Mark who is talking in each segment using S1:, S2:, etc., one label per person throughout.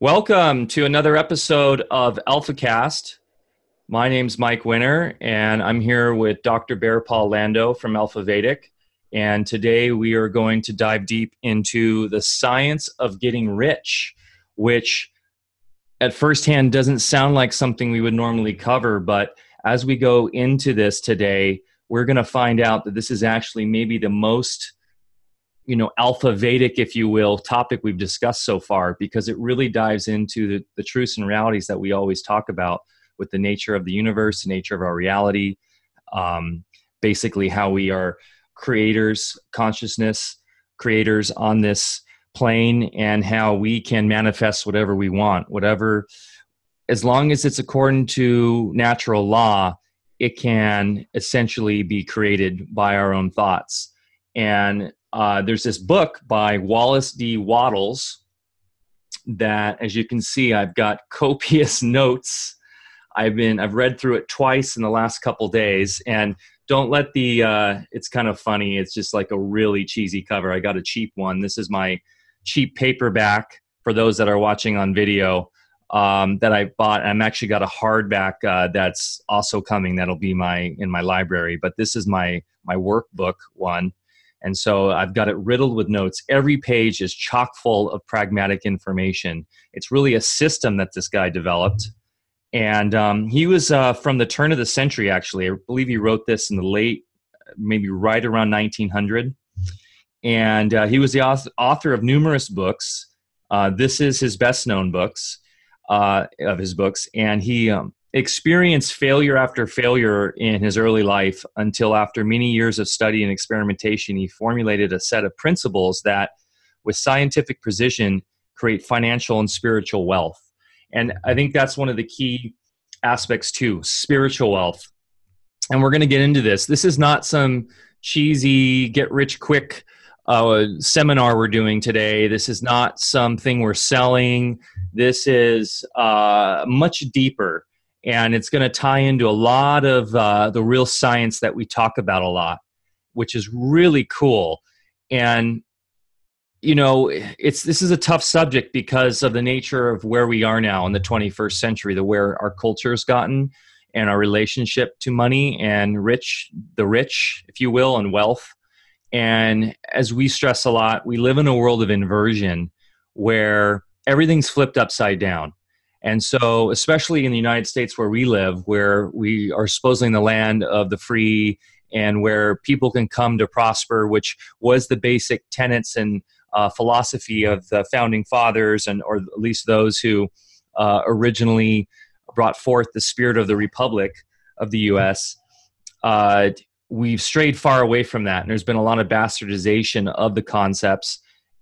S1: Welcome to another episode of AlphaCast. My name's Mike Winter, and I'm here with Dr. Bear Paul Lando from Alpha Vedic. And today we are going to dive deep into the science of getting rich, which at first hand doesn't sound like something we would normally cover. But as we go into this today, we're going to find out that this is actually maybe the most you know alpha vedic if you will topic we've discussed so far because it really dives into the, the truths and realities that we always talk about with the nature of the universe the nature of our reality um, basically how we are creators consciousness creators on this plane and how we can manifest whatever we want whatever as long as it's according to natural law it can essentially be created by our own thoughts. And uh, there's this book by Wallace D. Wattles that, as you can see, I've got copious notes. I've been I've read through it twice in the last couple days, and don't let the. Uh, it's kind of funny. It's just like a really cheesy cover. I got a cheap one. This is my cheap paperback for those that are watching on video um, that I bought. I'm actually got a hardback uh, that's also coming. That'll be my in my library. But this is my my workbook one and so I've got it riddled with notes. Every page is chock full of pragmatic information. It's really a system that this guy developed. And um, he was uh, from the turn of the century, actually. I believe he wrote this in the late, maybe right around 1900. And uh, he was the author of numerous books. Uh, this is his best known books uh, of his books. And he um, experienced failure after failure in his early life until after many years of study and experimentation he formulated a set of principles that with scientific precision create financial and spiritual wealth. And i think that's one of the key aspects too spiritual wealth. And we're going to get into this. This is not some cheesy get rich quick uh, seminar we're doing today. This is not something we're selling. This is uh, much deeper and it's going to tie into a lot of uh, the real science that we talk about a lot which is really cool. And you know it's this is a tough subject because of the nature of where we are now in the 21st century the where our culture has gotten and our relationship to money and rich the rich if you will and wealth. And as we stress a lot we live in a world of inversion where everything's flipped upside down and so, especially in the United States where we live, where we are supposedly in the land of the free and where people can come to prosper, which was the basic tenets and uh, philosophy of the founding fathers, and or at least those who uh, originally brought forth the spirit of the republic of the U.S. Uh, we've strayed far away from that, and there's been a lot of bastardization of the concepts.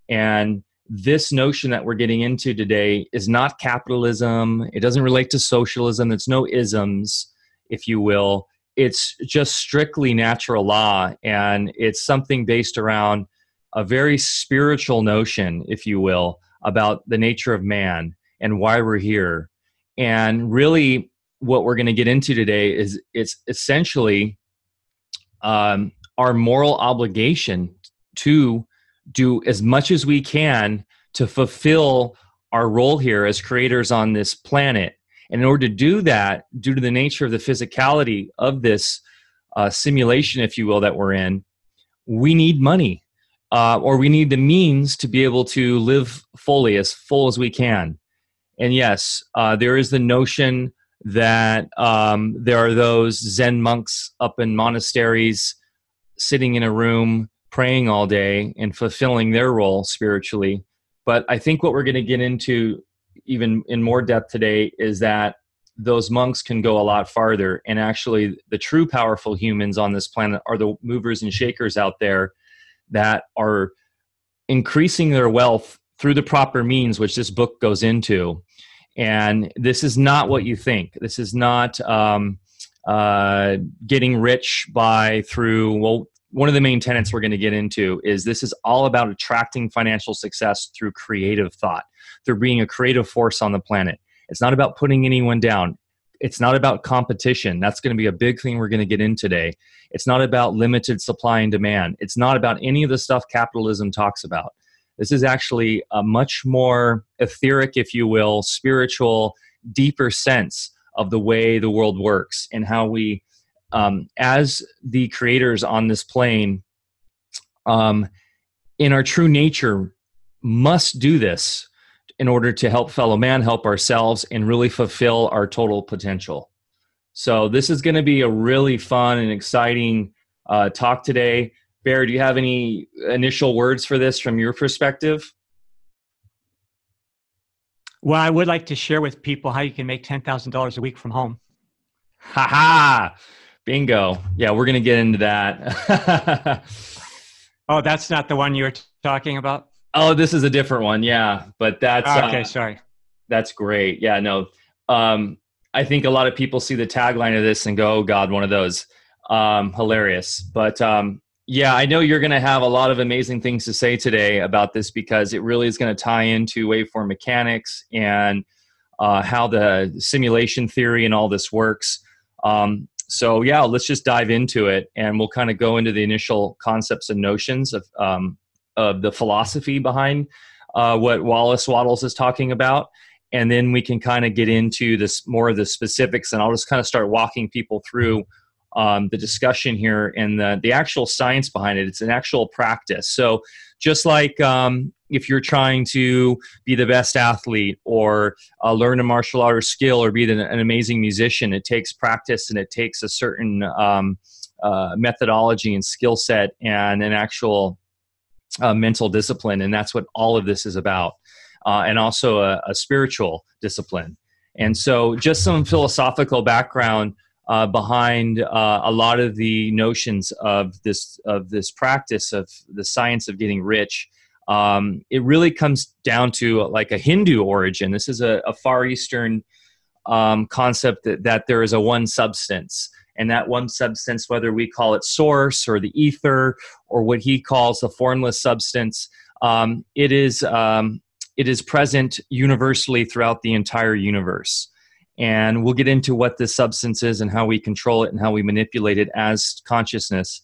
S1: And this notion that we're getting into today is not capitalism. It doesn't relate to socialism. It's no isms, if you will. It's just strictly natural law. And it's something based around a very spiritual notion, if you will, about the nature of man and why we're here. And really, what we're going to get into today is it's essentially um, our moral obligation to do as much as we can to fulfill our role here as creators on this planet. And in order to do that, due to the nature of the physicality of this uh, simulation, if you will, that we're in, we need money uh, or we need the means to be able to live fully, as full as we can. And yes, uh, there is the notion that um, there are those Zen monks up in monasteries sitting in a room praying all day and fulfilling their role spiritually. But I think what we're going to get into even in more depth today is that those monks can go a lot farther. And actually, the true powerful humans on this planet are the movers and shakers out there that are increasing their wealth through the proper means, which this book goes into. And this is not what you think. This is not um, uh, getting rich by through, well, one of the main tenets we're going to get into is this is all about attracting financial success through creative thought, through being a creative force on the planet. It's not about putting anyone down. It's not about competition. That's going to be a big thing we're going to get in today. It's not about limited supply and demand. It's not about any of the stuff capitalism talks about. This is actually a much more etheric, if you will, spiritual, deeper sense of the way the world works and how we, um, as the creators on this plane, um, in our true nature, must do this in order to help fellow man, help ourselves, and really fulfill our total potential. So, this is going to be a really fun and exciting uh, talk today. Bear, do you have any initial words for this from your perspective?
S2: Well, I would like to share with people how you can make $10,000 a week from home.
S1: Ha ha! Bingo. Yeah, we're going to get into that.
S2: oh, that's not the one you were t- talking about?
S1: Oh, this is a different one. Yeah, but that's
S2: okay. Uh, sorry.
S1: That's great. Yeah, no. Um, I think a lot of people see the tagline of this and go, "Oh God, one of those." Um, hilarious. But um, yeah, I know you're going to have a lot of amazing things to say today about this because it really is going to tie into waveform mechanics and uh, how the simulation theory and all this works. Um, so yeah, let's just dive into it, and we'll kind of go into the initial concepts and notions of um, of the philosophy behind uh, what Wallace Wattles is talking about, and then we can kind of get into this more of the specifics, and I'll just kind of start walking people through um, the discussion here and the, the actual science behind it. It's an actual practice. So, just like um, if you're trying to be the best athlete or uh, learn a martial art or skill or be an, an, amazing musician, it takes practice and it takes a certain um, uh, methodology and skill set and an actual uh, mental discipline. And that's what all of this is about. Uh, and also a, a spiritual discipline. And so, just some philosophical background uh, behind uh, a lot of the notions of this of this practice of the science of getting rich. Um, it really comes down to like a Hindu origin. This is a, a Far Eastern um, concept that, that there is a one substance, and that one substance, whether we call it source or the ether or what he calls the formless substance, um, it is um, it is present universally throughout the entire universe and we'll get into what this substance is and how we control it and how we manipulate it as consciousness.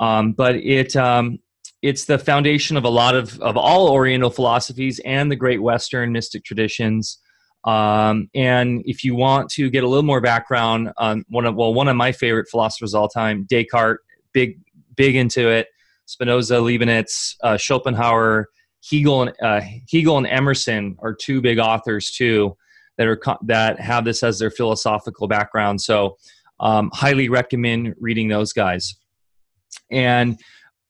S1: Um, but it um, it's the foundation of a lot of of all Oriental philosophies and the great Western mystic traditions. Um, and if you want to get a little more background on one of well one of my favorite philosophers all time, Descartes, big big into it. Spinoza, Leibniz, uh, Schopenhauer, Hegel, and uh, Hegel and Emerson are two big authors too that are that have this as their philosophical background. So, um, highly recommend reading those guys. And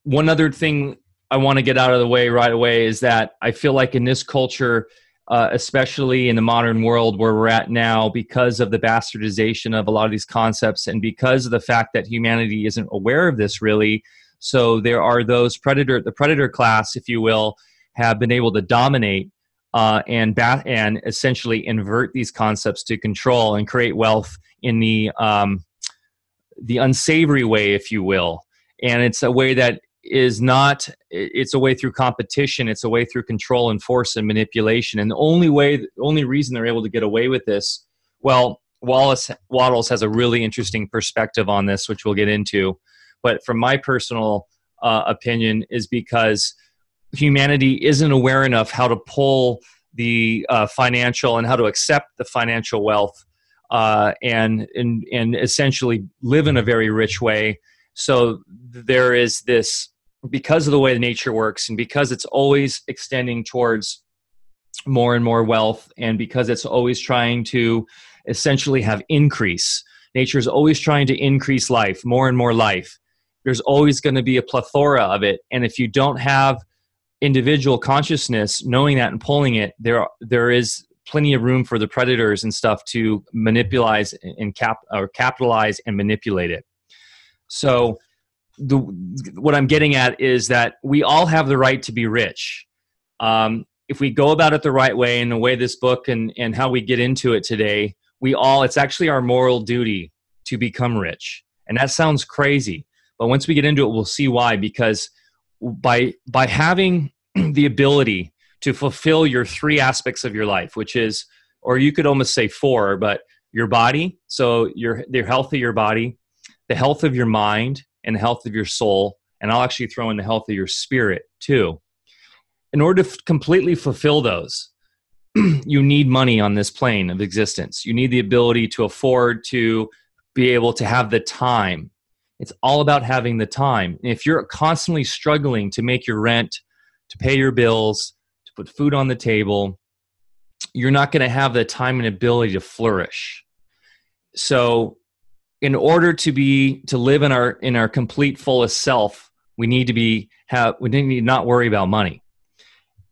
S1: one other thing I want to get out of the way right away is that I feel like in this culture, uh, especially in the modern world where we're at now, because of the bastardization of a lot of these concepts and because of the fact that humanity isn't aware of this really, so there are those predator, the predator class, if you will, have been able to dominate uh, and and essentially invert these concepts to control and create wealth in the um, the unsavory way, if you will. And it's a way that is not it's a way through competition it's a way through control and force and manipulation and the only way the only reason they're able to get away with this well wallace wattles has a really interesting perspective on this which we'll get into but from my personal uh, opinion is because humanity isn't aware enough how to pull the uh, financial and how to accept the financial wealth uh, and, and and essentially live in a very rich way. So there is this because of the way nature works and because it's always extending towards more and more wealth and because it's always trying to essentially have increase nature is always trying to increase life more and more life. There's always going to be a plethora of it and if you don't have individual consciousness knowing that and pulling it there there is plenty of room for the predators and stuff to manipulate and cap or capitalize and manipulate it. So the what i'm getting at is that we all have the right to be rich. Um, if we go about it the right way and the way this book and and how we get into it today we all it's actually our moral duty to become rich. And that sounds crazy but once we get into it we'll see why. Because by by having the ability to fulfill your three aspects of your life, which is, or you could almost say four, but your body, so your the health of your body, the health of your mind, and the health of your soul, and I'll actually throw in the health of your spirit too. in order to f- completely fulfill those, you need money on this plane of existence. You need the ability to afford to be able to have the time. It's all about having the time. And if you're constantly struggling to make your rent, to pay your bills, to put food on the table, you're not going to have the time and ability to flourish. So, in order to be to live in our in our complete fullest self, we need to be have we need not worry about money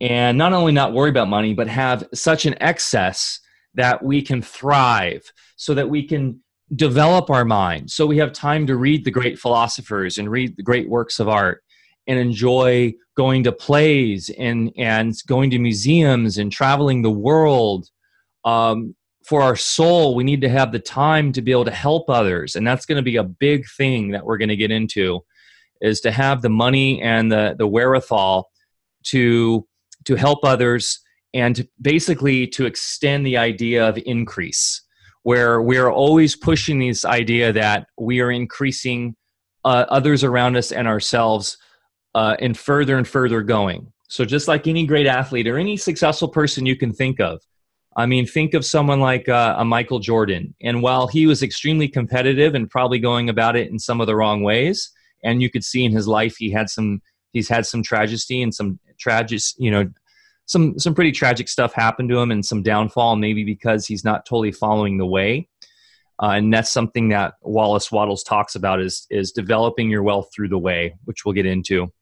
S1: and not only not worry about money, but have such an excess that we can thrive, so that we can develop our mind, so we have time to read the great philosophers and read the great works of art and enjoy going to plays and, and going to museums and traveling the world. Um, for our soul, we need to have the time to be able to help others. And that's going to be a big thing that we're going to get into is to have the money and the, the wherewithal to to help others and basically to extend the idea of increase where we are always pushing this idea that we are increasing uh, others around us and ourselves uh, and further and further going so just like any great athlete or any successful person you can think of i mean think of someone like uh, a michael jordan and while he was extremely competitive and probably going about it in some of the wrong ways and you could see in his life he had some he's had some tragedy and some tragic, you know, some some pretty tragic stuff happened to him and some downfall, maybe because he's not totally following the way. Uh, and that's something that Wallace Wattles talks about is is developing your wealth through the way, which we'll get into.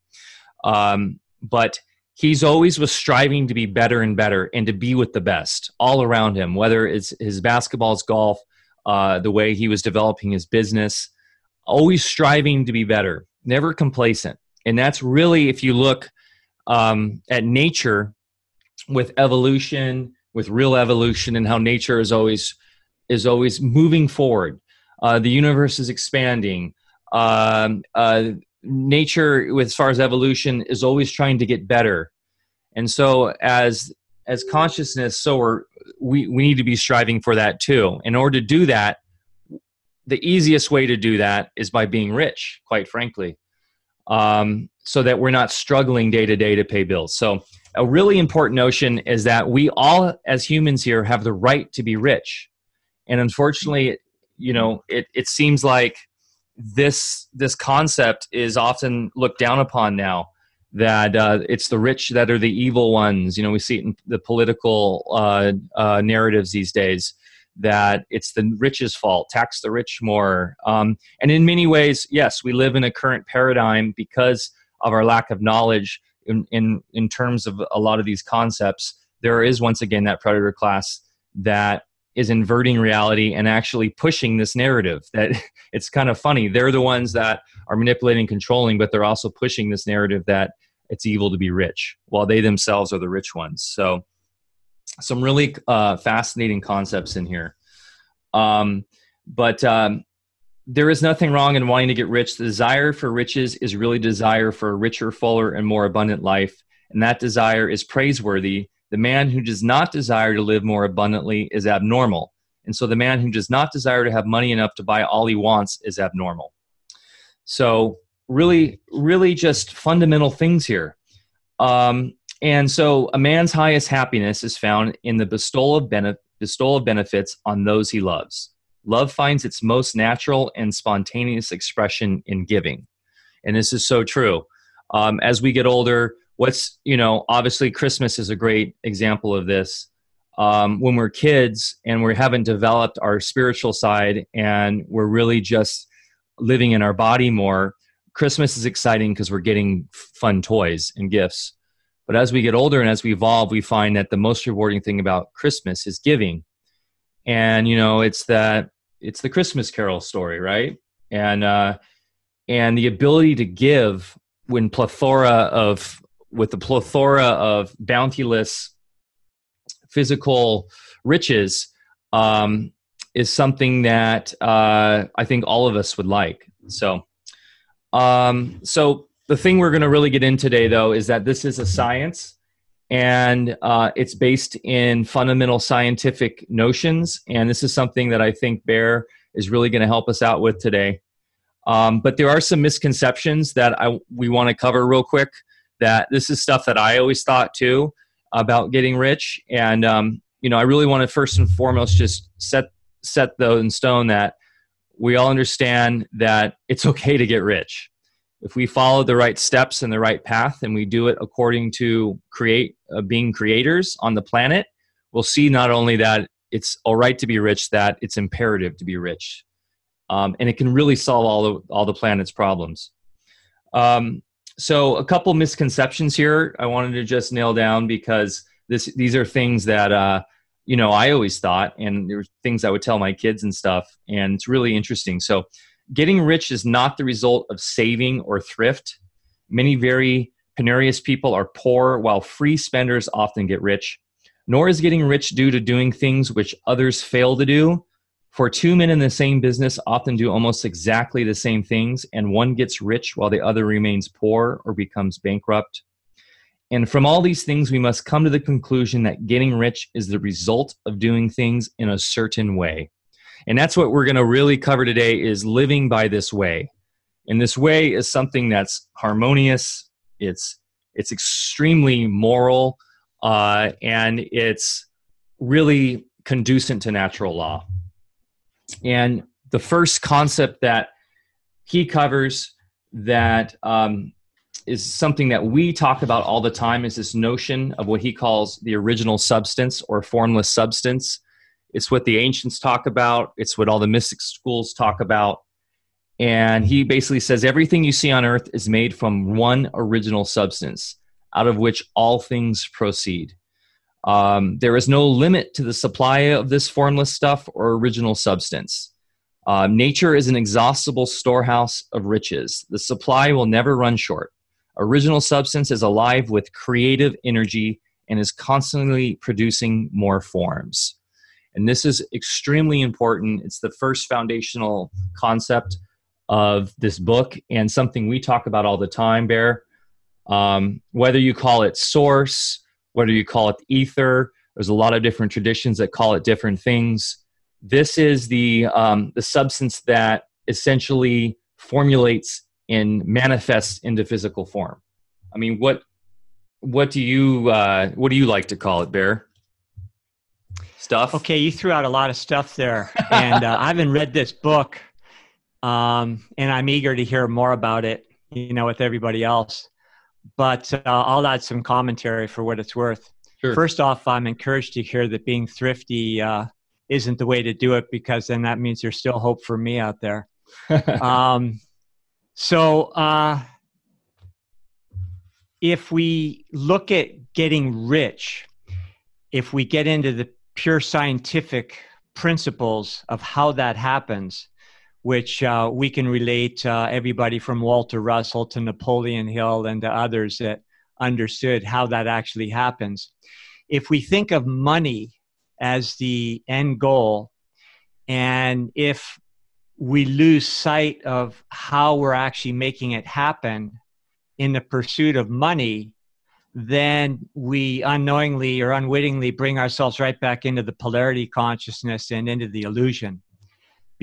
S1: Um, but he's always was striving to be better and better and to be with the best all around him, whether it's his basketball, his golf, uh, the way he was developing his business, always striving to be better, never complacent. And that's really, if you look um, at nature with evolution, with real evolution, and how nature is always is always moving forward. Uh, the universe is expanding. Um, uh, nature, with as far as evolution, is always trying to get better. And so, as as consciousness, so we're, we we need to be striving for that too. In order to do that, the easiest way to do that is by being rich. Quite frankly, um, so that we're not struggling day to day to pay bills. So, a really important notion is that we all, as humans here, have the right to be rich. And unfortunately, you know, it, it seems like this this concept is often looked down upon now. That uh, it's the rich that are the evil ones. You know, we see it in the political uh, uh, narratives these days that it's the rich's fault, tax the rich more. Um, and in many ways, yes, we live in a current paradigm because of our lack of knowledge in, in, in terms of a lot of these concepts. There is once again that predator class that is inverting reality and actually pushing this narrative that it's kind of funny they're the ones that are manipulating controlling but they're also pushing this narrative that it's evil to be rich while they themselves are the rich ones so some really uh, fascinating concepts in here. Um, but um, there is nothing wrong in wanting to get rich. The desire for riches is really desire for a richer, fuller, and more abundant life. And that desire is praiseworthy. The man who does not desire to live more abundantly is abnormal. And so the man who does not desire to have money enough to buy all he wants is abnormal. So, really, really just fundamental things here. Um, and so a man's highest happiness is found in the bestowal of, bene- bestowal of benefits on those he loves. Love finds its most natural and spontaneous expression in giving. And this is so true. Um, as we get older, what's, you know, obviously Christmas is a great example of this. Um, when we're kids and we haven't developed our spiritual side and we're really just living in our body more, Christmas is exciting because we're getting fun toys and gifts. But as we get older and as we evolve, we find that the most rewarding thing about Christmas is giving. And you know, it's that it's the Christmas Carol story, right? And uh, and the ability to give when plethora of with the plethora of bounteiless physical riches um, is something that uh, I think all of us would like. So, um, so the thing we're going to really get in today, though, is that this is a science and uh, it's based in fundamental scientific notions. And this is something that I think Bear is really going to help us out with today. Um, but there are some misconceptions that I, we want to cover real quick that this is stuff that I always thought too about getting rich. And, um, you know, I really want to first and foremost just set, set those in stone that we all understand that it's okay to get rich. If we follow the right steps and the right path and we do it according to create uh, being creators on the planet, we'll see not only that it's all right to be rich, that it's imperative to be rich. Um, and it can really solve all the, all the planet's problems. Um, so a couple misconceptions here I wanted to just nail down because this these are things that uh, you know I always thought, and there were things I would tell my kids and stuff, and it's really interesting. So getting rich is not the result of saving or thrift. Many very penurious people are poor, while free spenders often get rich. Nor is getting rich due to doing things which others fail to do, for two men in the same business often do almost exactly the same things, and one gets rich while the other remains poor or becomes bankrupt. And from all these things, we must come to the conclusion that getting rich is the result of doing things in a certain way. And that's what we're going to really cover today is living by this way. And this way is something that's harmonious, it's it's extremely moral, uh, and it's really conducive to natural law. And the first concept that he covers that um, is something that we talk about all the time is this notion of what he calls the original substance or formless substance. It's what the ancients talk about, it's what all the mystic schools talk about. And he basically says everything you see on earth is made from one original substance, out of which all things proceed. Um, there is no limit to the supply of this formless stuff or original substance. Uh, nature is an exhaustible storehouse of riches. The supply will never run short. Original substance is alive with creative energy and is constantly producing more forms. And this is extremely important. It's the first foundational concept of this book and something we talk about all the time, Bear. Um, whether you call it source, whether you call it ether. There's a lot of different traditions that call it different things. This is the um, the substance that essentially formulates and manifests into physical form. I mean, what what do you uh, what do you like to call it, Bear? Stuff.
S2: Okay, you threw out a lot of stuff there, and uh, I haven't read this book, um, and I'm eager to hear more about it. You know, with everybody else but uh, I'll add some commentary for what it's worth. Sure. First off, I'm encouraged to hear that being thrifty uh, isn't the way to do it because then that means there's still hope for me out there. um, so, uh, if we look at getting rich, if we get into the pure scientific principles of how that happens, which uh, we can relate uh, everybody from Walter Russell to Napoleon Hill and to others that understood how that actually happens. If we think of money as the end goal, and if we lose sight of how we're actually making it happen in the pursuit of money, then we unknowingly or unwittingly bring ourselves right back into the polarity consciousness and into the illusion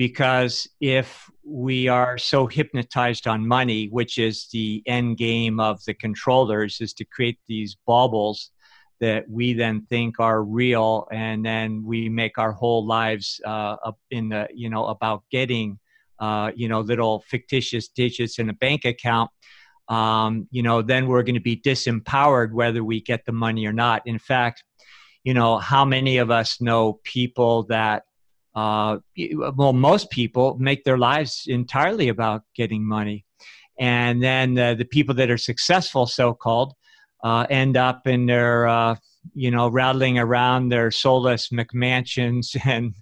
S2: because if we are so hypnotized on money, which is the end game of the controllers, is to create these baubles that we then think are real, and then we make our whole lives uh, in the you know about getting uh, you know little fictitious digits in a bank account. Um, you know, then we're going to be disempowered whether we get the money or not. In fact, you know, how many of us know people that uh, well, most people make their lives entirely about getting money. And then uh, the people that are successful, so called, uh, end up in their, uh, you know, rattling around their soulless McMansions and,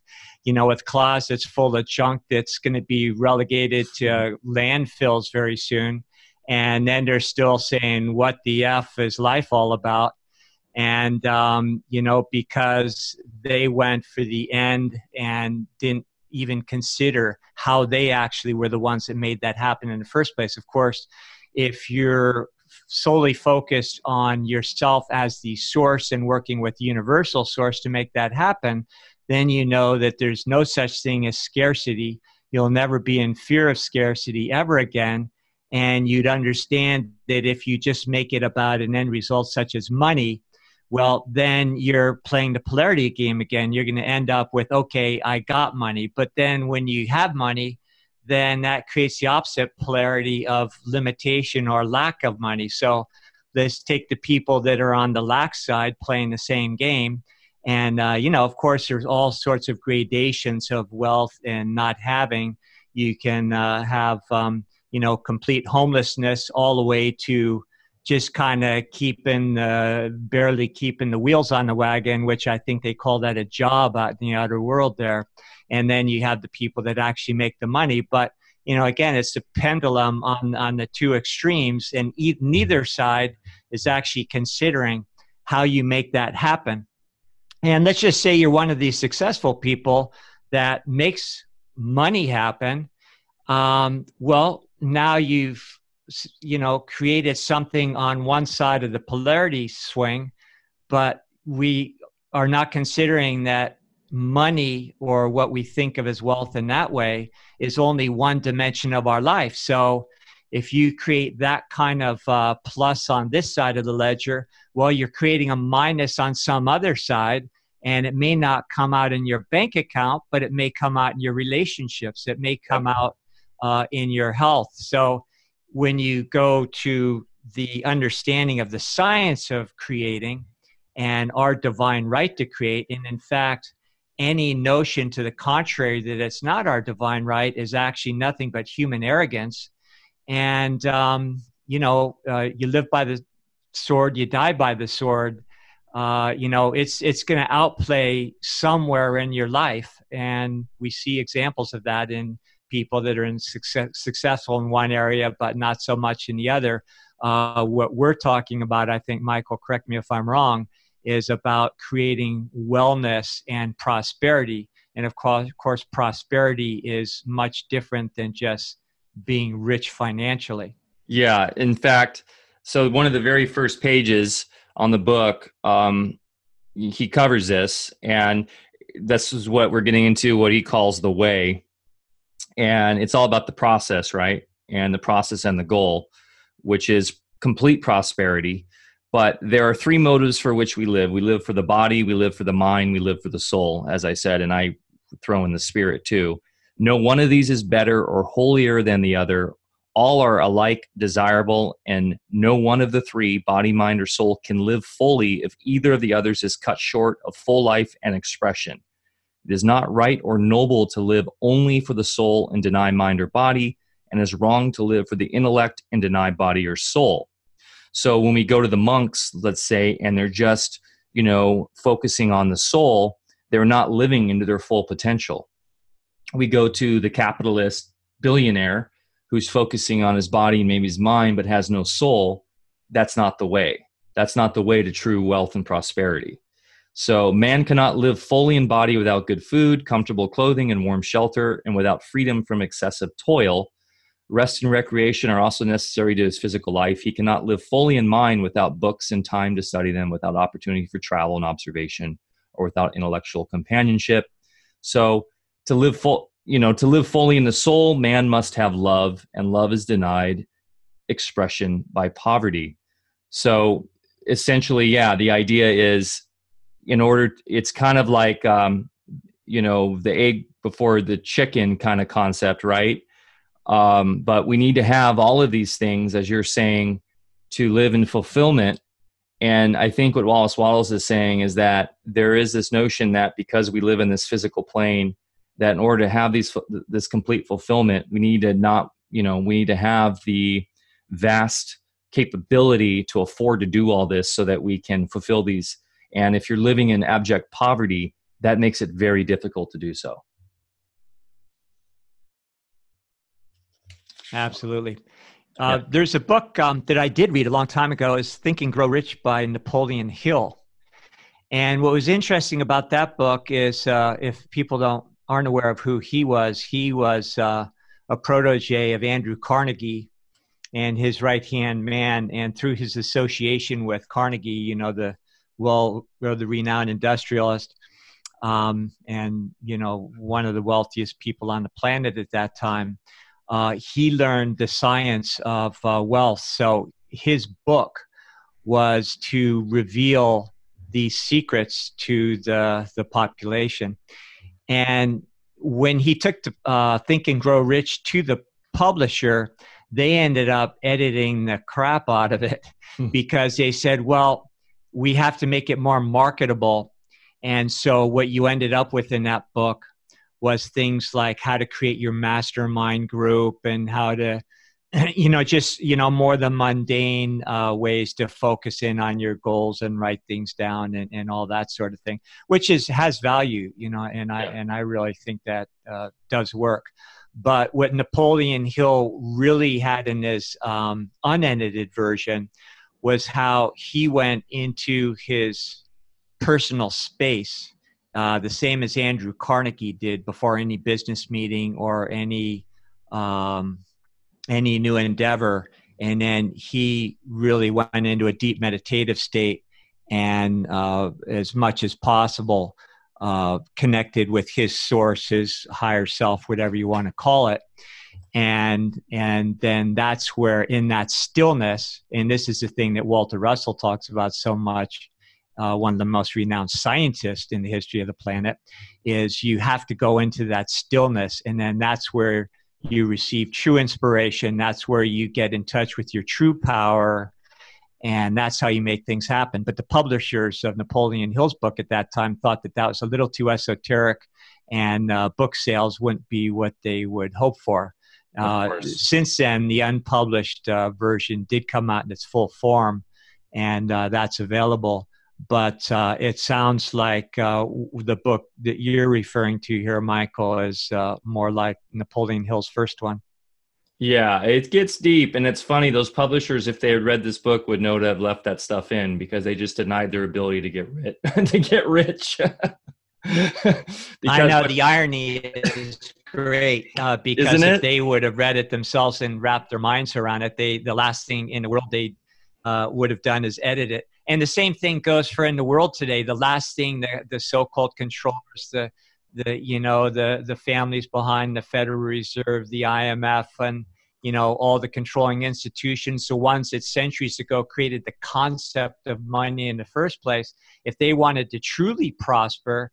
S2: you know, with closets full of junk that's going to be relegated to landfills very soon. And then they're still saying, what the F is life all about? And um, you know because they went for the end and didn't even consider how they actually were the ones that made that happen in the first place. Of course if you're solely focused on yourself as the source and working with the universal source to make that happen then you know that there's no such thing as scarcity. You'll never be in fear of scarcity ever again. And you'd understand that if you just make it about an end result such as money, well, then you're playing the polarity game again. You're going to end up with, okay, I got money. But then when you have money, then that creates the opposite polarity of limitation or lack of money. So let's take the people that are on the lack side playing the same game. And, uh, you know, of course, there's all sorts of gradations of wealth and not having. You can uh, have, um, you know, complete homelessness all the way to just kind of keeping, uh, barely keeping the wheels on the wagon, which I think they call that a job out in the outer world there. And then you have the people that actually make the money. But, you know, again, it's a pendulum on, on the two extremes, and e- neither side is actually considering how you make that happen. And let's just say you're one of these successful people that makes money happen. Um, well, now you've you know created something on one side of the polarity swing but we are not considering that money or what we think of as wealth in that way is only one dimension of our life. So if you create that kind of uh, plus on this side of the ledger well you're creating a minus on some other side and it may not come out in your bank account but it may come out in your relationships. It may come out uh, in your health. So when you go to the understanding of the science of creating and our divine right to create, and in fact, any notion to the contrary that it's not our divine right is actually nothing but human arrogance. And, um, you know, uh, you live by the sword, you die by the sword. Uh, you know, it's it's going to outplay somewhere in your life, and we see examples of that in people that are in success, successful in one area but not so much in the other. Uh, what we're talking about, I think, Michael, correct me if I'm wrong, is about creating wellness and prosperity. And of course, of course, prosperity is much different than just being rich financially.
S1: Yeah, in fact, so one of the very first pages on the book, um, he covers this, and this is what we're getting into what he calls the way and it's all about the process right? And the process and the goal which is complete prosperity. But there are three motives for which we live. We live for the body we live for the mind we live for the soul as i said and i throw in the spirit too. No one of these is better or holier than the other. All are alike desirable and no one of the three body mind or soul can live fully if either of the others is cut short of full life and expression it is not right or noble to live only for the soul and deny mind or body, and is wrong to live for the intellect and deny body or soul. So when we go to the monks, let's say, and they're just, you know, focusing on the soul, they're not living into their full potential. We go to the capitalist billionaire who's focusing on his body and maybe his mind, but has no soul. That's not the way. That's not the way to true wealth and prosperity. So, man cannot live fully in body without good food, comfortable clothing, and warm shelter, and without freedom from excessive toil. Rest and recreation are also necessary to his physical life. He cannot live fully in mind without books and time to study them, without opportunity for travel and observation, or without intellectual companionship. So, to live full, you know, to live fully in the soul, man must have love, and love is denied expression by poverty. So, essentially, yeah, the idea is in order it's kind of like um, you know the egg before the chicken kind of concept right? Um, but we need to have all of these things as you're saying to live in fulfillment. And i think what wallace wattles is saying is that there is this notion that because we live in this physical plane that in order to have these this complete fulfillment we need to not you know we need to have the vast capability to afford to do all this so that we can fulfill these and if you're living in abject poverty, that makes it very difficult to do so.
S2: Absolutely. Uh, There's a book um, that I did read a long time ago. is Think and Grow Rich by Napoleon Hill. And what was interesting about that book is, uh, if people don't aren't aware of who he was, he was uh, a protege of Andrew Carnegie and his right hand man. And through his association with Carnegie, you know, the well, the renowned industrialist, um, and you know one of the wealthiest people on the planet at that time. uh, he learned the science of uh, wealth. So his book was to reveal these secrets to the the population. And when he took to, uh, Think and Grow Rich to the publisher, they ended up editing the crap out of it hmm. because they said, well, we have to make it more marketable. And so what you ended up with in that book was things like how to create your mastermind group and how to you know just you know more the mundane uh, ways to focus in on your goals and write things down and, and all that sort of thing which is has value you know and i and i really think that uh, does work but what napoleon hill really had in his um, unedited version was how he went into his personal space uh, the same as andrew carnegie did before any business meeting or any um, any new endeavor. And then he really went into a deep meditative state and, uh, as much as possible, uh, connected with his source, his higher self, whatever you want to call it. And and then that's where in that stillness, and this is the thing that Walter Russell talks about so much, uh, one of the most renowned scientists in the history of the planet, is you have to go into that stillness, and then that's where you receive true inspiration. That's where you get in touch with your true power. And that's how you make things happen. But the publishers of Napoleon Hill's book at that time thought that that was a little too esoteric and uh, book sales wouldn't be what they would hope for. Uh, since then, the unpublished uh, version did come out in its full form, and uh, that's available but uh, it sounds like uh, the book that you're referring to here, Michael, is uh, more like Napoleon Hill's first one.
S1: Yeah, it gets deep, and it's funny. Those publishers, if they had read this book, would know to have left that stuff in because they just denied their ability to get rich. to get rich.
S2: I know the irony is great uh, because if they would have read it themselves and wrapped their minds around it, they the last thing in the world they uh, would have done is edit it and the same thing goes for in the world today. The last thing the, the so-called controllers, the the you know the the families behind the Federal Reserve, the IMF, and you know all the controlling institutions, the ones that centuries ago created the concept of money in the first place. If they wanted to truly prosper,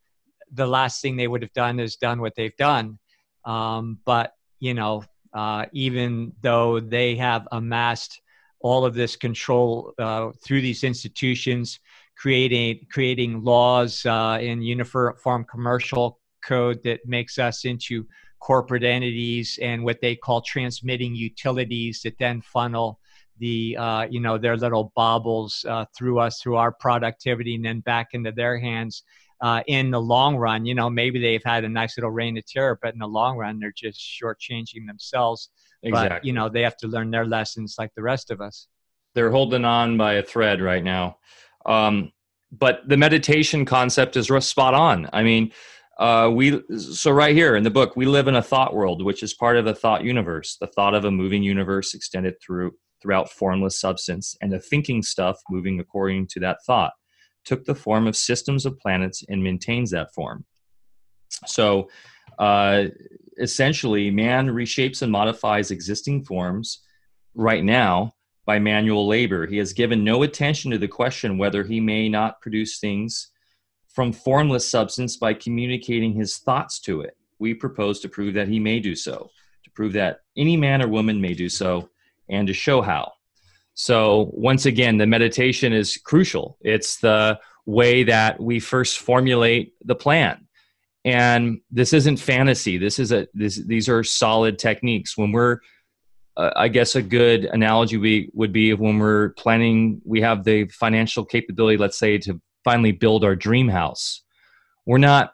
S2: the last thing they would have done is done what they've done. Um, but you know, uh, even though they have amassed all of this control uh, through these institutions, creating creating laws uh, in uniform commercial code that makes us into corporate entities and what they call transmitting utilities that then funnel the uh, you know their little baubles uh, through us through our productivity and then back into their hands uh, in the long run you know maybe they've had a nice little reign of terror but in the long run they're just shortchanging themselves Exactly. But, you know, they have to learn their lessons like the rest of us.
S1: They're holding on by a thread right now. Um, but the meditation concept is spot on. I mean, uh, we so right here in the book, we live in a thought world, which is part of a thought universe, the thought of a moving universe extended through throughout formless substance, and the thinking stuff moving according to that thought took the form of systems of planets and maintains that form. So uh, essentially, man reshapes and modifies existing forms right now by manual labor. He has given no attention to the question whether he may not produce things from formless substance by communicating his thoughts to it. We propose to prove that he may do so, to prove that any man or woman may do so, and to show how. So, once again, the meditation is crucial. It's the way that we first formulate the plan. And this isn't fantasy. This is a this, these are solid techniques. When we're uh, i guess a good analogy we, would be when we're planning we have the financial capability let's say to finally build our dream house. We're not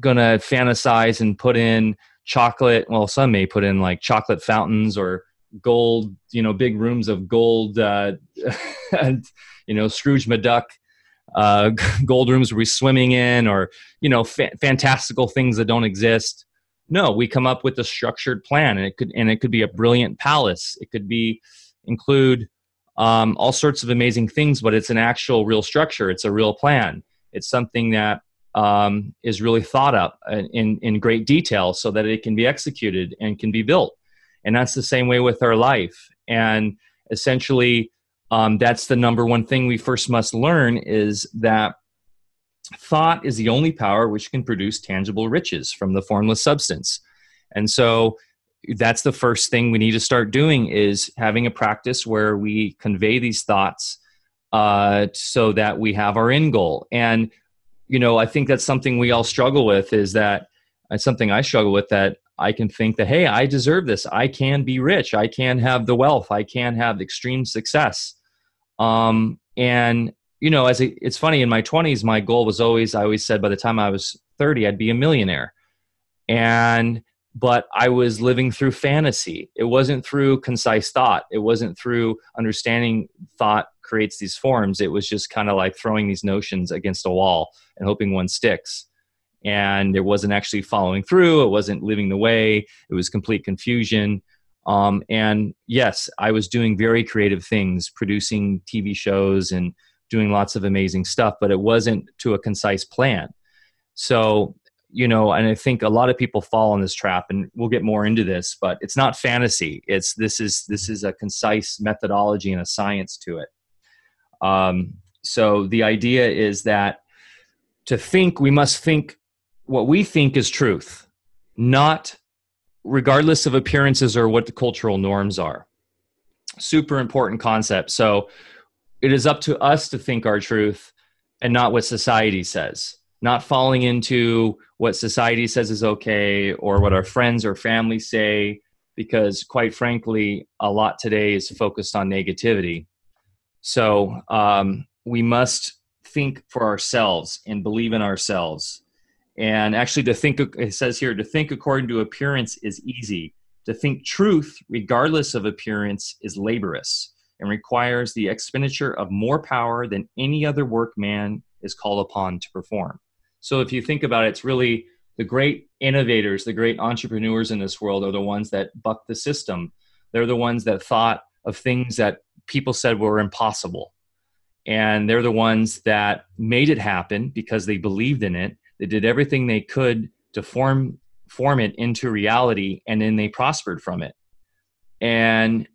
S1: going to fantasize and put in chocolate. Well some may put in like chocolate fountains or gold you know big rooms of gold uh, and you know scrooge mcduck uh, gold rooms we're swimming in or you know fa- fantastical things that don't exist. No we come up with a structured plan and it could and it could be a brilliant palace. It could be include um, all sorts of amazing things but it's an actual real structure. It's a real plan. It's something that um, is really thought up in, in great detail so that it can be executed and can be built and that's the same way with our life. And essentially um, that's the number one thing we first must learn is that thought is the only power which can produce tangible riches from the formless substance. And so that's the first thing we need to start doing is having a practice where we convey these thoughts uh, so that we have our end goal. And you know i think that's something we all struggle with is that it's something i struggle with that i can think that hey i deserve this i can be rich i can have the wealth i can have extreme success um, and you know as a, it's funny in my 20s my goal was always i always said by the time i was 30 i'd be a millionaire and but I was living through fantasy. It wasn't through concise thought. It wasn't through understanding thought creates these forms. It was just kind of like throwing these notions against a wall and hoping one sticks. And it wasn't actually following through. It wasn't living the way. It was complete confusion. Um, and yes, I was doing very creative things, producing TV shows and doing lots of amazing stuff, but it wasn't to a concise plan. So you know and i think a lot of people fall in this trap and we'll get more into this but it's not fantasy it's this is this is a concise methodology and a science to it um, so the idea is that to think we must think what we think is truth not regardless of appearances or what the cultural norms are. Super important concept. So it is up to us to think our truth and not what society says. Not falling into what society says is okay or what our friends or family say because quite frankly a lot today is focused on negativity. So um, we must think for ourselves and believe in ourselves and actually to think it says here to think according to appearance is easy to think truth regardless of appearance is laborious and requires the expenditure of more power than any other work man is called upon to perform so if you think about it, it's really the great innovators, the great entrepreneurs in this world are the ones that buck the system. They're the ones that thought of things that people said were impossible. And they're the ones that made it happen because they believed in it. They did everything they could to form form it into reality and then they prospered from it. And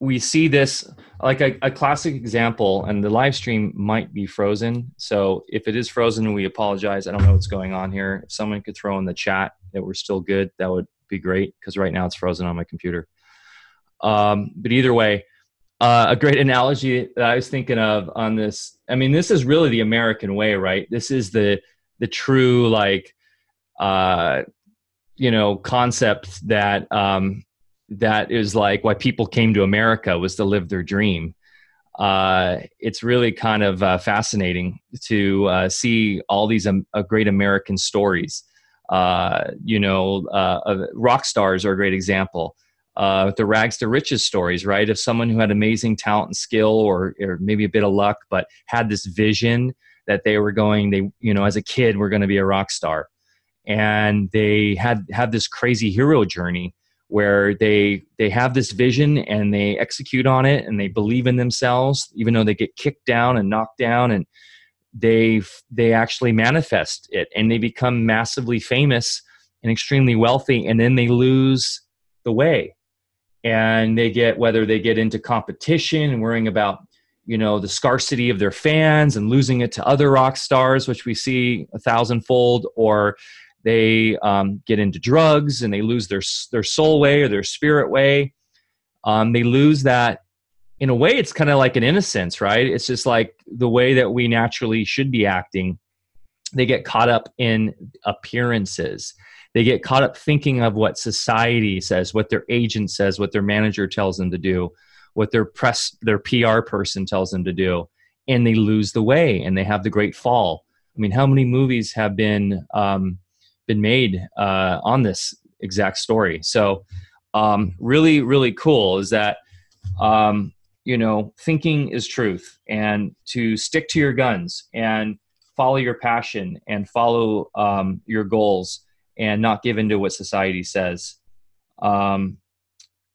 S1: we see this like a, a, classic example and the live stream might be frozen. So if it is frozen we apologize. I don't know what's going on here. If someone could throw in the chat that we're still good that would be great because right now it's frozen on my computer. Um, but either way uh, a great analogy that i was thinking of on this i mean this is really the american way right? This is the the true like uh, you know concept that um, that is like why people came to America was to live their dream. Uh, it's really kind of uh, fascinating to uh, see all these um, uh, great American stories. Uh, you know, uh, rock stars are a great example. uh, the rags to riches stories, right? Of someone who had amazing talent and skill, or, or maybe a bit of luck, but had this vision that they were going. They, you know, as a kid, were going to be a rock star, and they had had this crazy hero journey where they they have this vision and they execute on it and they believe in themselves even though they get kicked down and knocked down and they they actually manifest it and they become massively famous and extremely wealthy and then they lose the way and they get whether they get into competition and worrying about you know the scarcity of their fans and losing it to other rock stars which we see a thousandfold or they um, get into drugs and they lose their their soul way or their spirit way. Um, they lose that. In a way, it's kind of like an innocence, right? It's just like the way that we naturally should be acting. They get caught up in appearances. They get caught up thinking of what society says, what their agent says, what their manager tells them to do, what their press, their PR person tells them to do, and they lose the way and they have the great fall. I mean, how many movies have been um, been made uh, on this exact story. So, um, really, really cool is that um, you know thinking is truth, and to stick to your guns and follow your passion and follow um, your goals and not give into what society says. Um,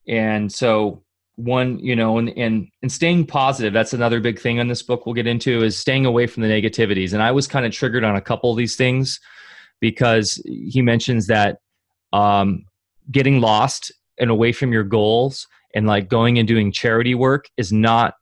S1: and so one you know and, and and staying positive that's another big thing in this book we'll get into is staying away from the negativities. And i was kind of triggered on a couple of these things because he mentions that um, getting lost and away from your goals and like going and doing charity work is not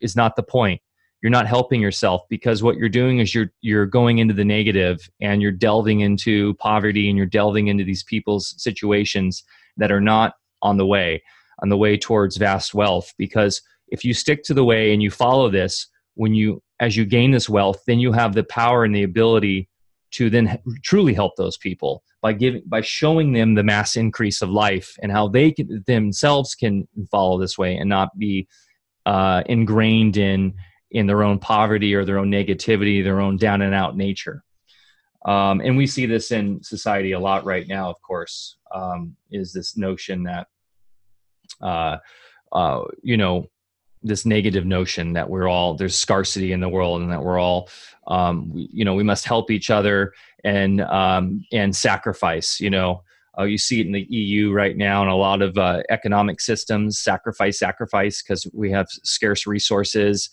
S1: is not the point. You're not helping yourself because what you're doing is you're you're going into the negative and you're delving into poverty and you're delving into these people's situations that are not on the way on the way towards vast wealth because if you stick to the way and you follow this when you as you gain this wealth then you have the power and the ability to then truly help those people by giving by showing them the mass increase of life and how they can, themselves can follow this way and not be uh, ingrained in in their own poverty or their own negativity, their own down and out nature. Um, and we see this in society a lot right now, of course, um, is this notion that, uh, uh, you know, this negative notion that we're all there's scarcity in the world and that we're all um, we, you know we must help each other and um, and sacrifice you know uh, you see it in the EU right now and a lot of uh, economic systems sacrifice sacrifice because we have scarce resources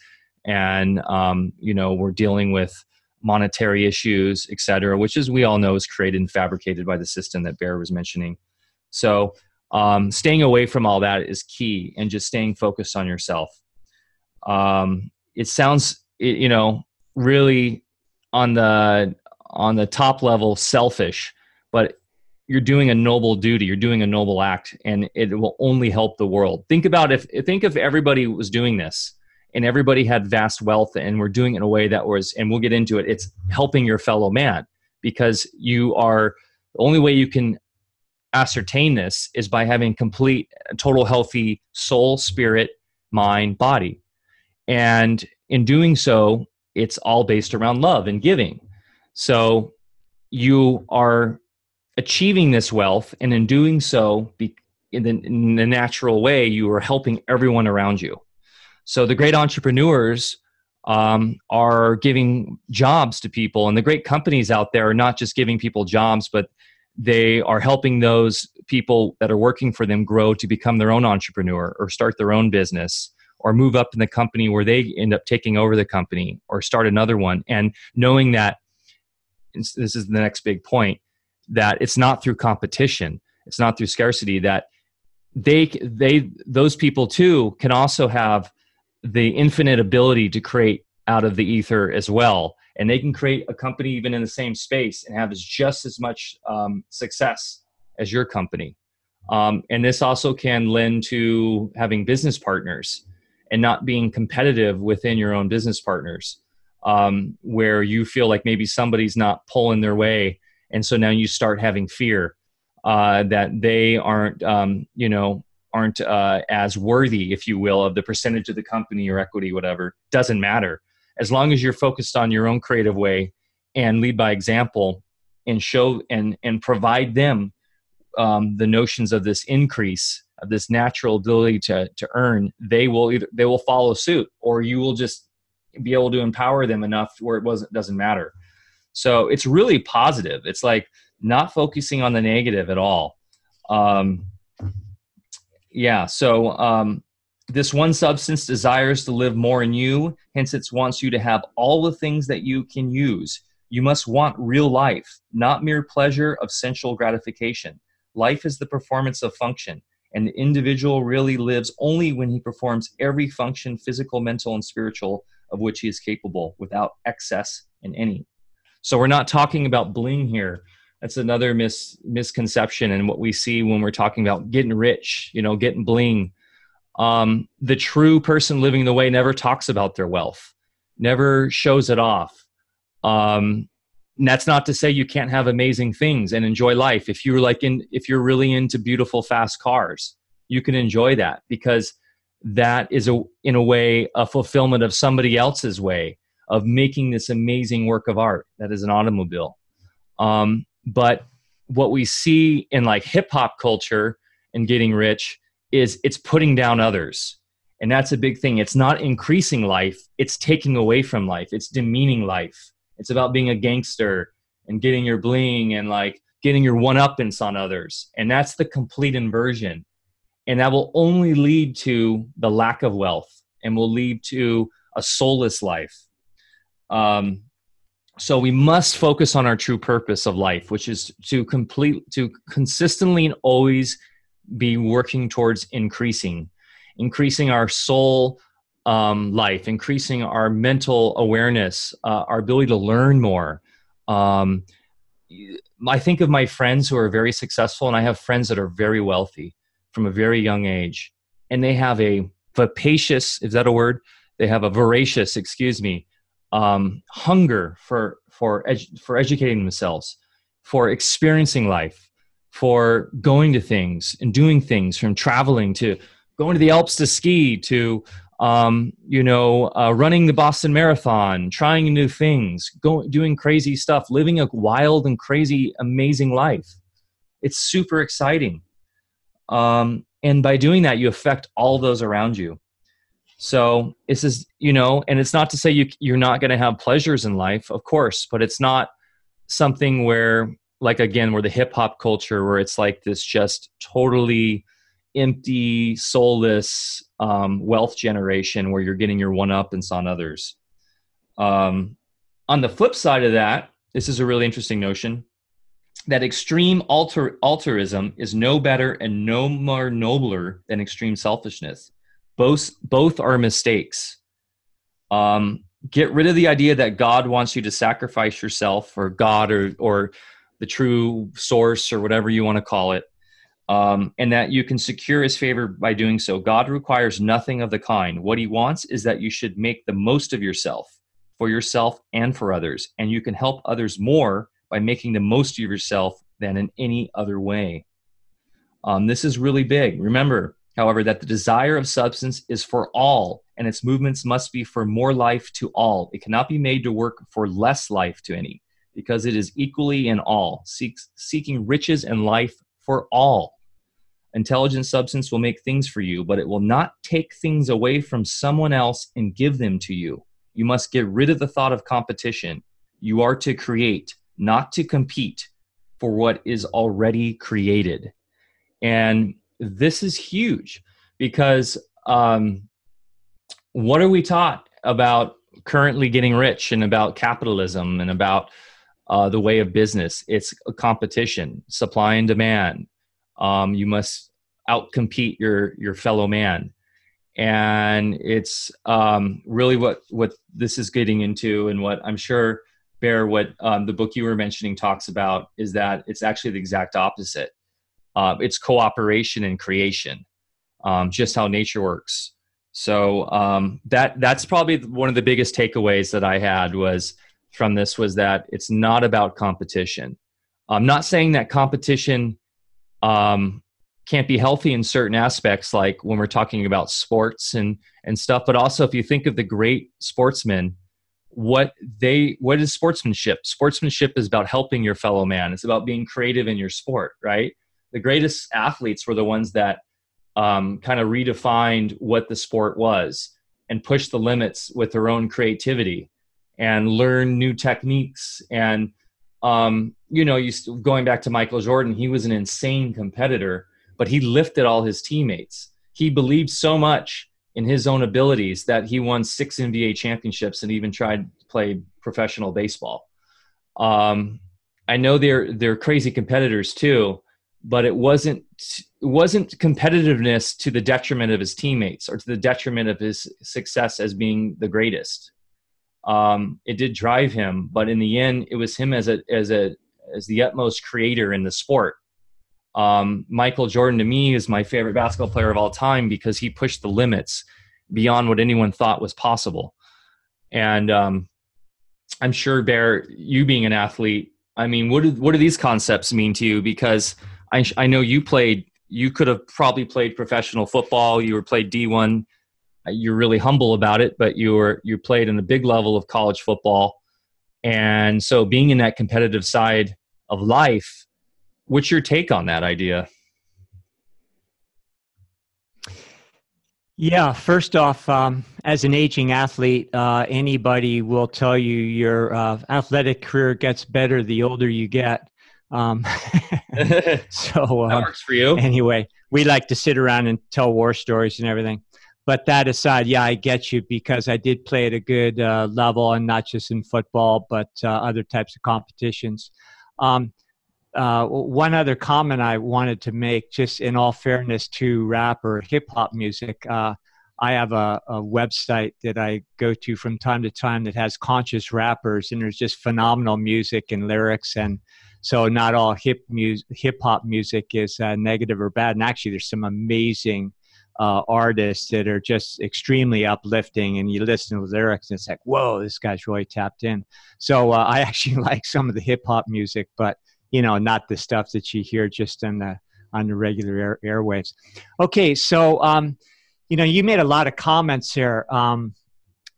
S1: and um, you know we're dealing with monetary issues, et cetera, which as we all know is created and fabricated by the system that Bear was mentioning. So um, staying away from all that is key, and just staying focused on yourself. Um, it sounds, you know, really on the on the top level selfish, but you're doing a noble duty you're doing a noble act and it will only help the world think about if think if everybody was doing this and everybody had vast wealth and we're doing it in a way that was and we'll get into it it's helping your fellow man because you are the only way you can ascertain this is by having complete total healthy soul spirit mind body. And in doing so it's all based around love and giving. So you are achieving this wealth and in doing so in the, in the natural way you are helping everyone around you. So the great entrepreneurs um, are giving jobs to people, and the great companies out there are not just giving people jobs, but they are helping those people that are working for them grow to become their own entrepreneur or start their own business or move up in the company where they end up taking over the company or start another one. And knowing that this is the next big point that it's not through competition. It's not through scarcity that they they those people too can also have the infinite ability to create out of the ether as well and they can create a company even in the same space and have just as much um, success as your company. Um, and this also can lend to having business partners and not being competitive within your own business partners um, where you feel like maybe somebody's not pulling their way. And so now you start having fear uh, that they aren't um, you know aren't uh, as worthy, if you will, of the percentage of the company or equity, whatever, doesn't matter. As long as you're focused on your own creative way and lead by example and show and and provide them um, the notions of this increase of this natural ability to to earn, they will either they will follow suit or you will just be able to empower them enough where it wasn't doesn't matter. So it's really positive. It's like not focusing on the negative at all. Um, yeah. So um, this one substance desires to live more in you. Hence, it wants you to have all the things that you can use. You must want real life, not mere pleasure of sensual gratification. Life is the performance of function, and the individual really lives only when he performs every function, physical, mental, and spiritual, of which he is capable without excess in any. So, we're not talking about bling here that's another mis misconception and what we see when we're talking about getting rich you know getting bling um, the true person living the way never talks about their wealth never shows it off. Um, that's not to say you can't have amazing things and enjoy life. If you're like in if you're really into beautiful fast cars you can enjoy that because that is a in a way a fulfillment of somebody else's way of making this amazing work of art that is an automobile. Um, but what we see in like hip hop culture and getting rich is it's putting down others. And that's a big thing. It's not increasing life, it's taking away from life, it's demeaning life. It's about being a gangster and getting your bling and like getting your one uppance on others. And that's the complete inversion. And that will only lead to the lack of wealth and will lead to a soulless life. Um, so we must focus on our true purpose of life which is to complete to consistently and always be working towards increasing, increasing our soul um, life, increasing our mental awareness, uh, our ability to learn more. Um, I think of my friends who are very successful, and I have friends that are very wealthy from a very young age, and they have a vapacious, is that a word? They have a voracious, excuse me, um, hunger for for edu- for educating themselves, for experiencing life, for going to things and doing things, from traveling to going to the Alps to ski to um, you know, uh, running the Boston Marathon, trying new things, going, doing crazy stuff, living a wild and crazy, amazing life. It's super exciting. Um, and by doing that, you affect all those around you. So this is, you know, and it's not to say you you're not going to have pleasures in life, of course, but it's not something where, like again, where the hip hop culture, where it's like this just totally empty, soulless um, wealth generation where you're getting your one uppance on others. Um, on the flip side of that, this is a really interesting notion that extreme alter, altruism is no better and no more nobler than extreme selfishness. Both, both are mistakes. Um, get rid of the idea that God wants you to sacrifice yourself or God or, or the true source or whatever you want to call it um, and that you can secure his favor by doing so. God requires nothing of the kind. What he wants is that you should make the most of yourself for yourself and for others, and you can help others more by making the most of yourself than in any other way. Um, this is really big. Remember, however, that the desire of substance is for all, and its movements must be for more life to all. It cannot be made to work for less life to any, because it is equally in all, seeks, seeking riches and life for all. Intelligent substance will make things for you, but it will not take things away from someone else and give them to you. You must get rid of the thought of competition. You are to create, not to compete for what is already created. And this is huge because um, what are we taught about currently getting rich and about capitalism and about uh, the way of business? It's a competition, supply and demand, um, you must outcompete your your fellow man. And it's um, really what what this is getting into and what i'm sure bear what um, the book you were mentioning talks about is that it's actually the exact opposite. Uh, it's cooperation and creation um, just how nature works. So um, that that's probably one of the biggest takeaways that i had was from this was that it's not about competition i'm not saying that competition um, can't be healthy in certain aspects, like when we're talking about sports and and stuff. But also, if you think of the great sportsmen, what they what is sportsmanship? Sportsmanship is about helping your fellow man. It's about being creative in your sport, right? The greatest athletes were the ones that um, kind of redefined what the sport was and pushed the limits with their own creativity and learn new techniques and um, you know, you going back to Michael Jordan, he was an insane competitor, but he lifted all his teammates. He believed so much in his own abilities that he won six NBA championships and even tried to play professional baseball. Um, I know they're they're crazy competitors too, but it wasn't it wasn't competitiveness to the detriment of his teammates or to the detriment of his success as being the greatest um, it did drive him, but in the end, it was him as a as a as the utmost creator in the sport. Um, Michael Jordan to me is my favorite basketball player of all time because he pushed the limits beyond what anyone thought was possible. And um, I'm sure, Bear, you being an athlete, I mean, what do, what do these concepts mean to you? Because I, I know you played, you could have probably played professional football. You were played D1 you're really humble about it, but you were you played in the big level of college football, and so being in that competitive side of life, what's your take on that idea?
S2: Yeah, first off, um, as an aging athlete, uh, anybody will tell you your uh, athletic career gets better the older you get. Um,
S1: so uh, that works for you.
S2: Anyway, we like to sit around and tell war stories and everything but that aside, yeah, I get you because I did play at a good uh, level and not just in football, but uh, other types of competitions. Um, uh, one other comment I wanted to make, just in all fairness to rap or hip hop music, uh, I have a, a, website that I go to from time to time that has conscious rappers, and there's just phenomenal music and lyrics. And so, not all hip music, hip hop music is uh, negative or bad. And actually, there's some amazing uh, artists that are just extremely uplifting. And you listen to the lyrics, and it's like, whoa, this guy's really tapped in. So, uh, I actually like some of the hip hop music, but you know, not the stuff that you hear just on the on the regular air, airwaves. Okay, so um, you know, you made a lot of comments here. Um,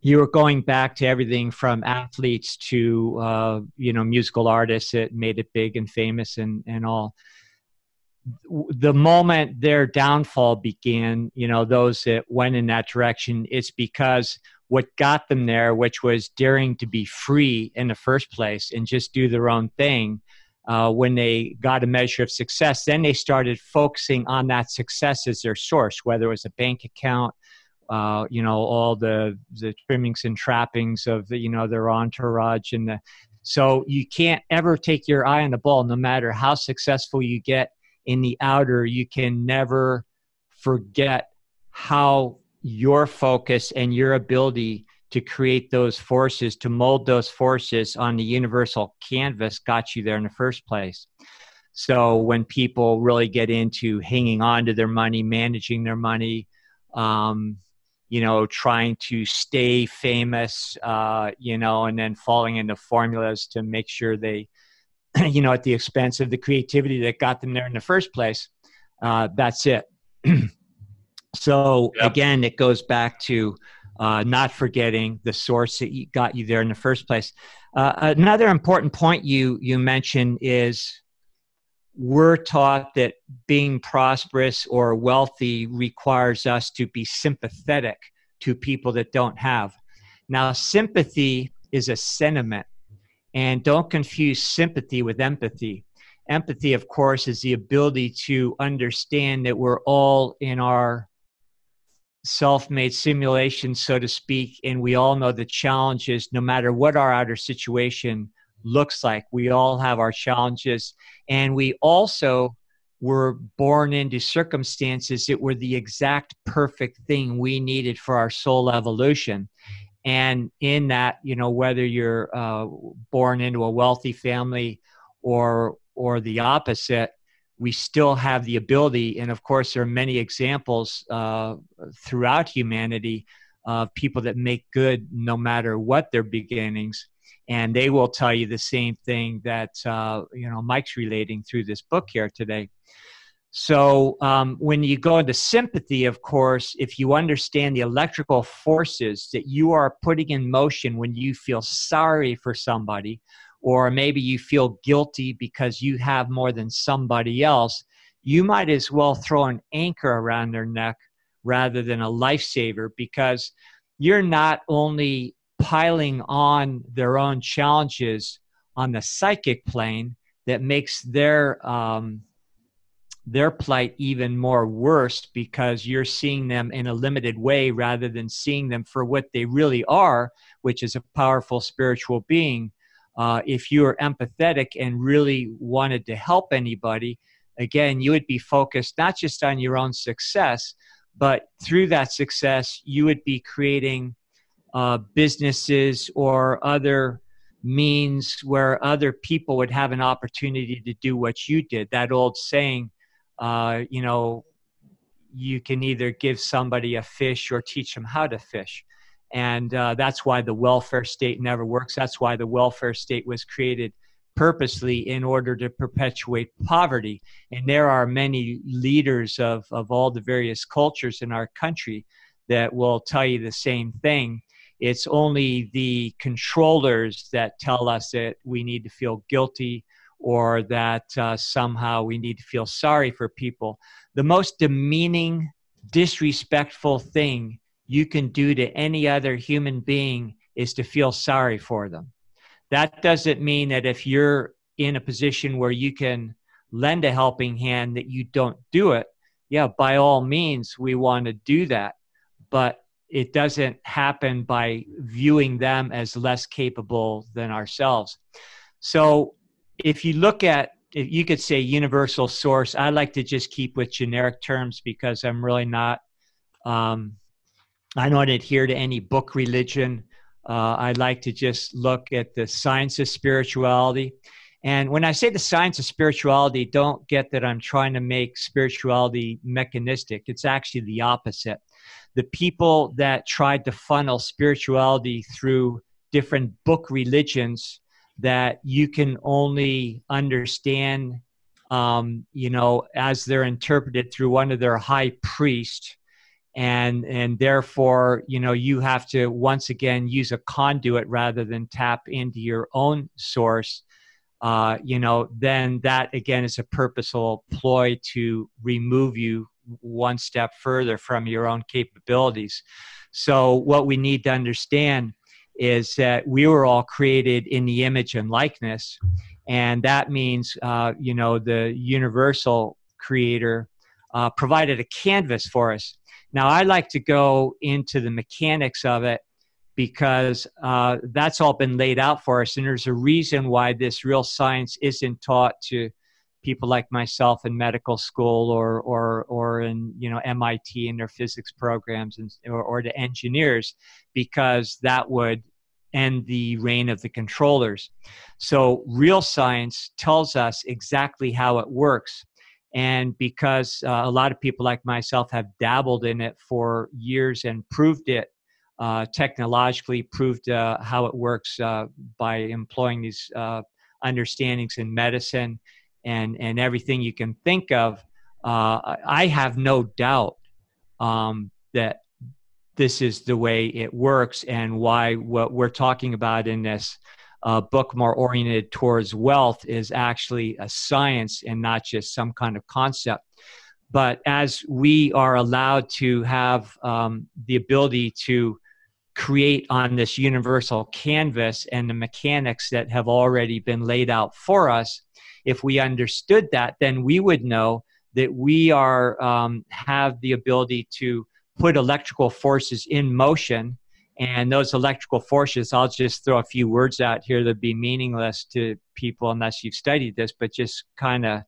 S2: you were going back to everything from athletes to uh, you know musical artists that made it big and famous and and all. The moment their downfall began, you know, those that went in that direction, it's because what got them there, which was daring to be free in the first place and just do their own thing, uh, when they got a measure of success, then they started focusing on that success as their source, whether it was a bank account, uh, you know, all the the trimmings and trappings of the, you know their entourage, and the, so you can't ever take your eye on the ball, no matter how successful you get in the outer. You can never forget how your focus and your ability to create those forces, to mold those forces on the universal canvas got you there in the first place. So when people really get into hanging on to their money, managing their money, um, you know, trying to stay famous, uh, you know, and then falling into formulas to make sure they, you know, at the expense of the creativity that got them there in the first place, uh, that's it. so yep. again, it goes back to uh, not forgetting the source that got you there in the first place. Uh, another important point you you mentioned is we're taught that being prosperous or wealthy requires us to be sympathetic to people that don't have. Now, sympathy is a sentiment, and don't confuse sympathy with empathy. Empathy, of course, is the ability to understand that we're all in our self-made simulation so to speak and we all know the challenges no matter what our outer situation looks like. We all have our challenges. And we also were born into circumstances that were the exact perfect thing we needed for our soul evolution and in that you know whether you're uh, born into a wealthy family or or the opposite we still have the ability, and of course, there are many examples uh, throughout humanity of people that make good no matter what their beginnings. And they will tell you the same thing that uh, you know Mike's relating through this book here today. So um, when you go into sympathy, of course, if you understand the electrical forces that you are putting in motion when you feel sorry for somebody, or maybe you feel guilty because you have more than somebody else, you might as well throw an anchor around their neck rather than a lifesaver because you're not only piling on their own challenges on the psychic plane that makes their um, their plight even more worse because you're seeing them in a limited way rather than seeing them for what they really are, which is a powerful spiritual being uh, if you are empathetic and really wanted to help anybody, again, you would be focused not just on your own success, but through that success, you would be creating uh, businesses or other means where other people would have an opportunity to do what you did. That old saying, uh, you know, you can either give somebody a fish or teach them how to fish. And uh, that's why the welfare state never works. That's why the welfare state was created purposely in order to perpetuate poverty. And there are many leaders of, of all the various cultures in our country that will tell you the same thing. It's only the controllers that tell us that we need to feel guilty or that uh, somehow we need to feel sorry for people. The most demeaning, disrespectful thing you can do to any other human being is to feel sorry for them. That doesn't mean that if you're in a position where you can lend a helping hand that you don't do it. Yeah, by all means, we want to do that. But it doesn't happen by viewing them as less capable than ourselves. So if you look at you could say universal source. I like to just keep with generic terms because I'm really not. Um, I don't adhere to any book religion. Uh, I like to just look at the science of spirituality. And when I say the science of spirituality, don't get that I'm trying to make spirituality mechanistic. It's actually the opposite. The people that tried to funnel spirituality through different book religions that you can only understand, um, you know, as they're interpreted through one of their high priests and and therefore you know you have to once again use a conduit rather than tap into your own source. Uh, you know then that again is a purposeful ploy to remove you one step further from your own capabilities. So what we need to understand is that we were all created in the image and likeness and that means uh, you know the universal creator uh, provided a canvas for us now, I like to go into the mechanics of it because uh, that's all been laid out for us. And there's a reason why this real science isn't taught to people like myself in medical school or, or, or in you know, MIT in their physics programs and, or, or to engineers, because that would end the reign of the controllers. So, real science tells us exactly how it works. And because uh, a lot of people like myself have dabbled in it for years and proved it uh, technologically, proved uh, how it works uh, by employing these uh, understandings in medicine and, and everything you can think of, uh, I have no doubt um, that this is the way it works and why what we're talking about in this uh, book more oriented towards wealth is actually a science and not just some kind of concept. But as we are allowed to have um, the ability to create on this universal canvas and the mechanics that have already been laid out for us, if we understood that, then we would know that we are um, have the ability to put electrical forces in motion and those electrical forces, I'll just throw a few words out here that be meaningless to people unless you've studied this, but just kind of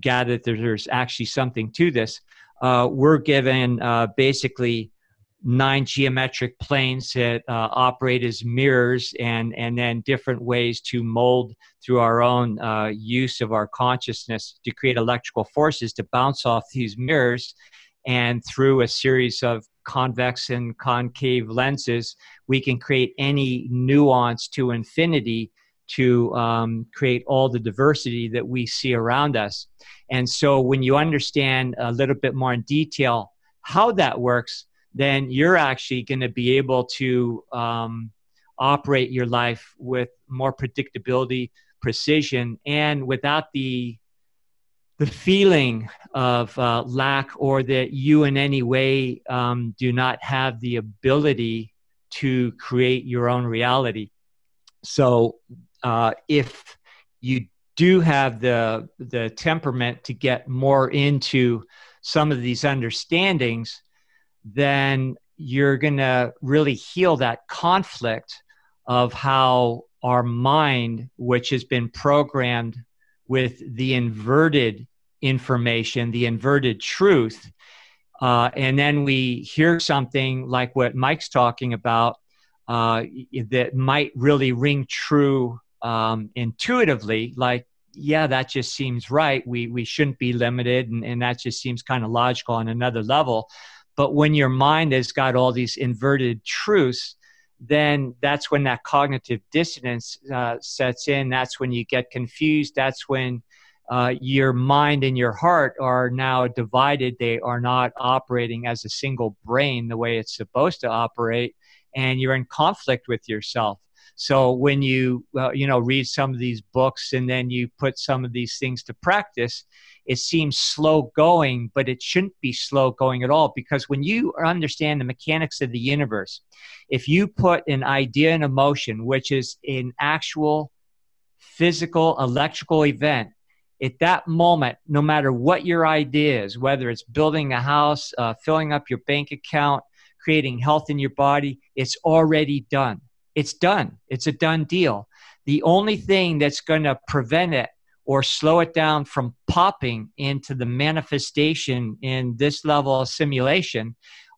S2: gather that there's actually something to this. Uh, we're given uh, basically nine geometric planes that uh, operate as mirrors and, and then different ways to mold through our own uh, use of our consciousness to create electrical forces to bounce off these mirrors and through a series of convex and concave lenses, we can create any nuance to infinity to um, create all the diversity that we see around us. And so, when you understand a little bit more in detail how that works, then you're actually going to be able to um, operate your life with more predictability, precision, and without the the feeling of uh, lack or that you in any way um, do not have the ability to create your own reality. So, uh, if you do have the the temperament to get more into some of these understandings, then you're going to really heal that conflict of how our mind, which has been programmed with the inverted information, the inverted truth. Uh, and then we hear something like what Mike's talking about uh, that might really ring true um, intuitively, like, yeah, that just seems right. We, we shouldn't be limited, and, and that just seems kind of logical on another level. But when your mind has got all these inverted truths, then that's when that cognitive dissonance uh, sets in. That's when you get confused. That's when uh, your mind and your heart are now divided. They are not operating as a single brain the way it's supposed to operate, and you're in conflict with yourself. So when you uh, you know read some of these books and then you put some of these things to practice, it seems slow going, but it shouldn't be slow going at all because when you understand the mechanics of the universe, if you put an idea in motion, which is an actual physical electrical event, at that moment, no matter what your idea is, whether it's building a house, uh, filling up your bank account, creating health in your body, it's already done. It's done. It's a done deal. The only thing that's going to prevent it or slow it down from popping into the manifestation in this level of simulation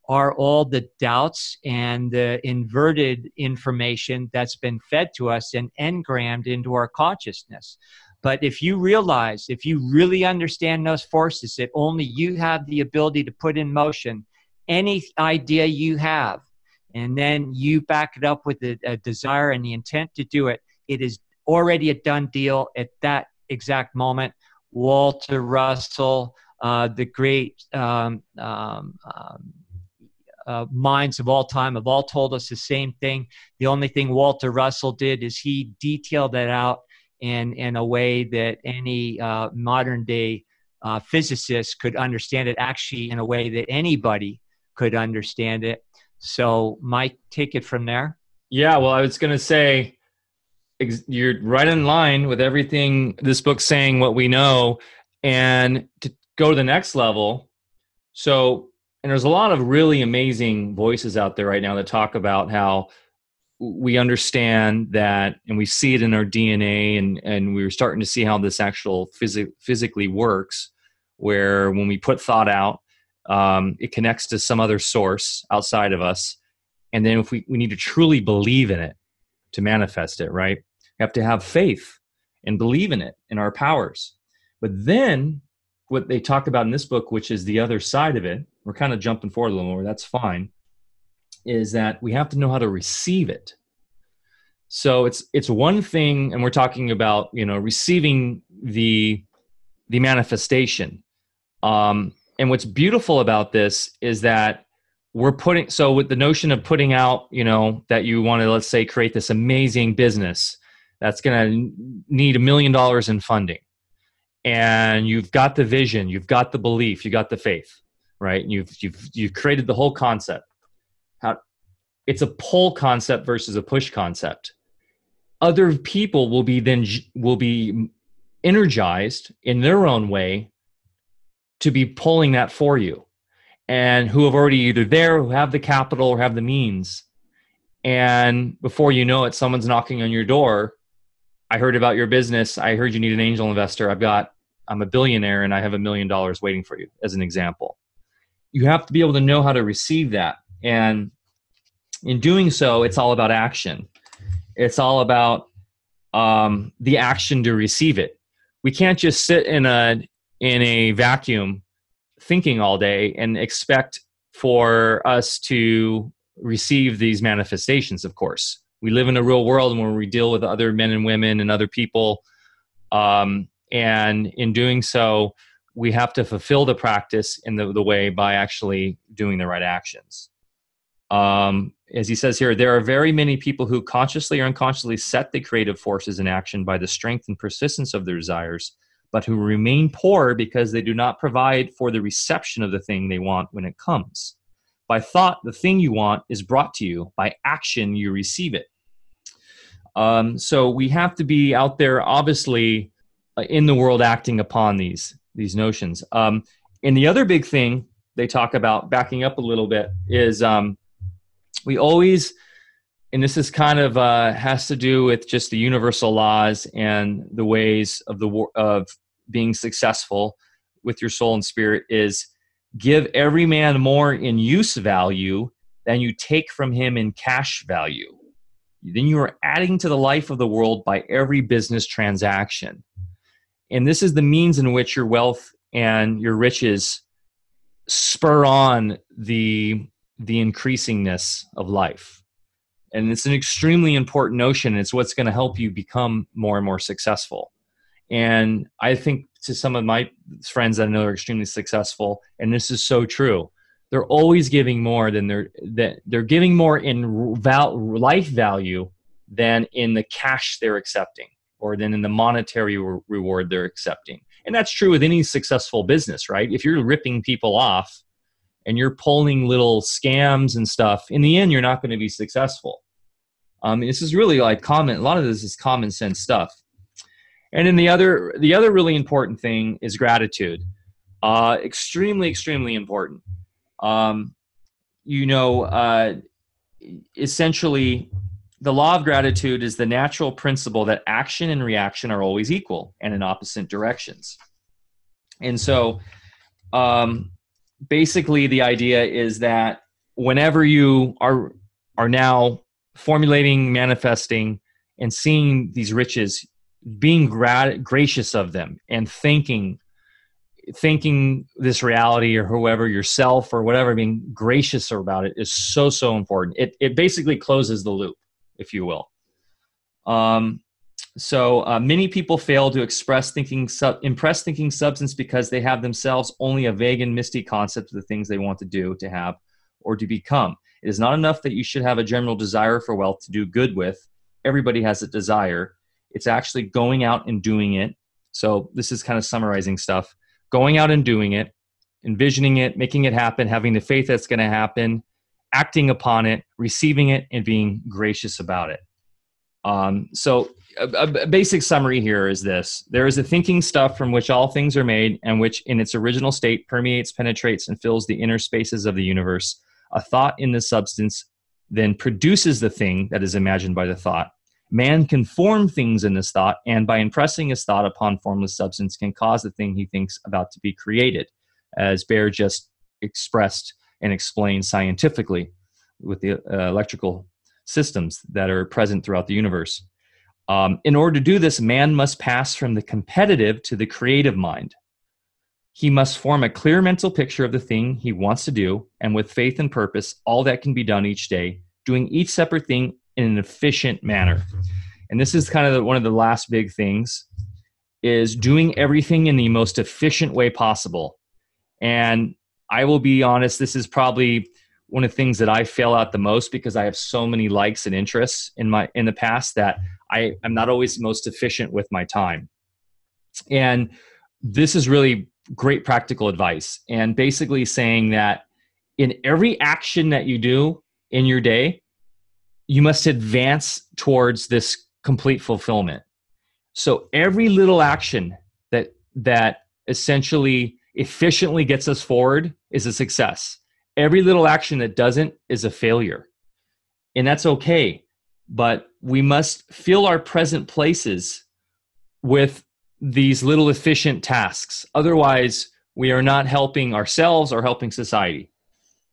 S2: are all the doubts and the inverted information that's been fed to us and engrammed into our consciousness. But if you realize, if you really understand those forces that only you have the ability to put in motion any idea you have, and then you back it up with a, a desire and the intent to do it, it is already a done deal at that exact moment. Walter Russell, uh, the great um, um, um, uh, minds of all time have all told us the same thing. The only thing Walter Russell did is he detailed that out in, in a way that any uh, modern day uh, physicist could understand it, actually, in a way that anybody could understand it. So, Mike, take it from there.
S1: Yeah, well, I was going to say you're right in line with everything this book's saying, what we know, and to go to the next level. So, and there's a lot of really amazing voices out there right now that talk about how we understand that and we see it in our DNA and, and we're starting to see how this actual phys- physically works where when we put thought out um, it connects to some other source outside of us. And then if we, we need to truly believe in it to manifest it right? We have to have faith and believe in it in our powers. But then what they talk about in this book which is the other side of it we're kind of jumping forward a little more that's fine is that we have to know how to receive it. So it's it's one thing and we're talking about you know receiving the the manifestation. Um and what's beautiful about this is that we're putting so with the notion of putting out you know that you want to let's say create this amazing business that's going to need a million dollars in funding. And you've got the vision you've got the belief you got the faith right? You've you've you've created the whole concept. How it's a pull concept versus a push concept. Other people will be then will be energized in their own way to be pulling that for you. And who have already either there who have the capital or have the means. And before you know it someone's knocking on your door. I heard about your business. I heard you need an angel investor. I've got i'm a billionaire and i have a million dollars waiting for you as an example. You have to be able to know how to receive that. And in doing so it's all about action. It's all about um, the action to receive it. We can't just sit in a in a vacuum thinking all day and expect for us to receive these manifestations of course. We live in a real world and where we deal with other men and women and other people um, and in doing so we have to fulfill the practice in the, the way by actually doing the right actions. Um, as he says here there are very many people who consciously or unconsciously set the creative forces in action by the strength and persistence of their desires but who remain poor because they do not provide for the reception of the thing they want when it comes. By thought, the thing you want is brought to you. By action, you receive it. Um, so we have to be out there, obviously, uh, in the world, acting upon these these notions. Um, and the other big thing they talk about, backing up a little bit, is um, we always and this is kind of uh, has to do with just the universal laws and the ways of the of being successful with your soul and spirit is give every man more in use value than you take from him in cash value. Then you are adding to the life of the world by every business transaction. And this is the means in which your wealth and your riches spur on the the increasingness of life and it's an extremely important notion. It's what's going to help you become more and more successful. And i think to some of my friends that i know are extremely successful and this is so true they're always giving more than they're that they're giving more in val, life value than in the cash they're accepting or than in the monetary re- reward they're accepting. And that's true with any successful business right? If you're ripping people off and you're pulling little scams and stuff, in the end, you're not going to be successful. Um, this is really like common. A lot of this is common sense stuff. And then the other, the other really important thing is gratitude. Uh, extremely, extremely important. Um, you know, uh, essentially, the law of gratitude is the natural principle that action and reaction are always equal and in opposite directions. And so, um, basically, the idea is that whenever you are are now formulating, manifesting, and seeing these riches, being gra- gracious of them and thinking thinking this reality or whoever yourself or whatever being gracious about it is so so important. It, it basically closes the loop if you will. Um, so uh, many people fail to express thinking sub- impress thinking substance because they have themselves only a vague and misty concept of the things they want to do to have or to become. It is not enough that you should have a general desire for wealth to do good with. Everybody has a desire. It's actually going out and doing it. So this is kind of summarizing stuff. Going out and doing it, envisioning it, making it happen, having the faith that's going to happen, acting upon it, receiving it, and being gracious about it. Um, so, a, a, basic summary here is this there is a thinking stuff from which all things are made, and which in its original state permeates, penetrates, and fills the inner spaces of the universe. A thought in the substance then produces the thing that is imagined by the thought. Man can form things in this thought, and by impressing his thought upon formless substance, can cause the thing he thinks about to be created, as Bear just expressed and explained scientifically with the uh, electrical systems that are present throughout the universe. Um, in order to do this, man must pass from the competitive to the creative mind. He must form a clear mental picture of the thing he wants to do, and with faith and purpose, all that can be done each day, doing each separate thing in an efficient manner. And this is kind of the, one of the last big things is doing everything in the most efficient way possible. And I will be honest, this is probably one of the things that I fail at the most because I have so many likes and interests in my in the past that I am not always most efficient with my time. And this is really great practical advice and basically saying that in every action that you do in your day, you must advance towards this complete fulfillment. So every little action that that essentially efficiently gets us forward is a success. Every little action that doesn't is a failure. And that's okay. But we must fill our present places with these little efficient tasks. Otherwise, we are not helping ourselves or helping society.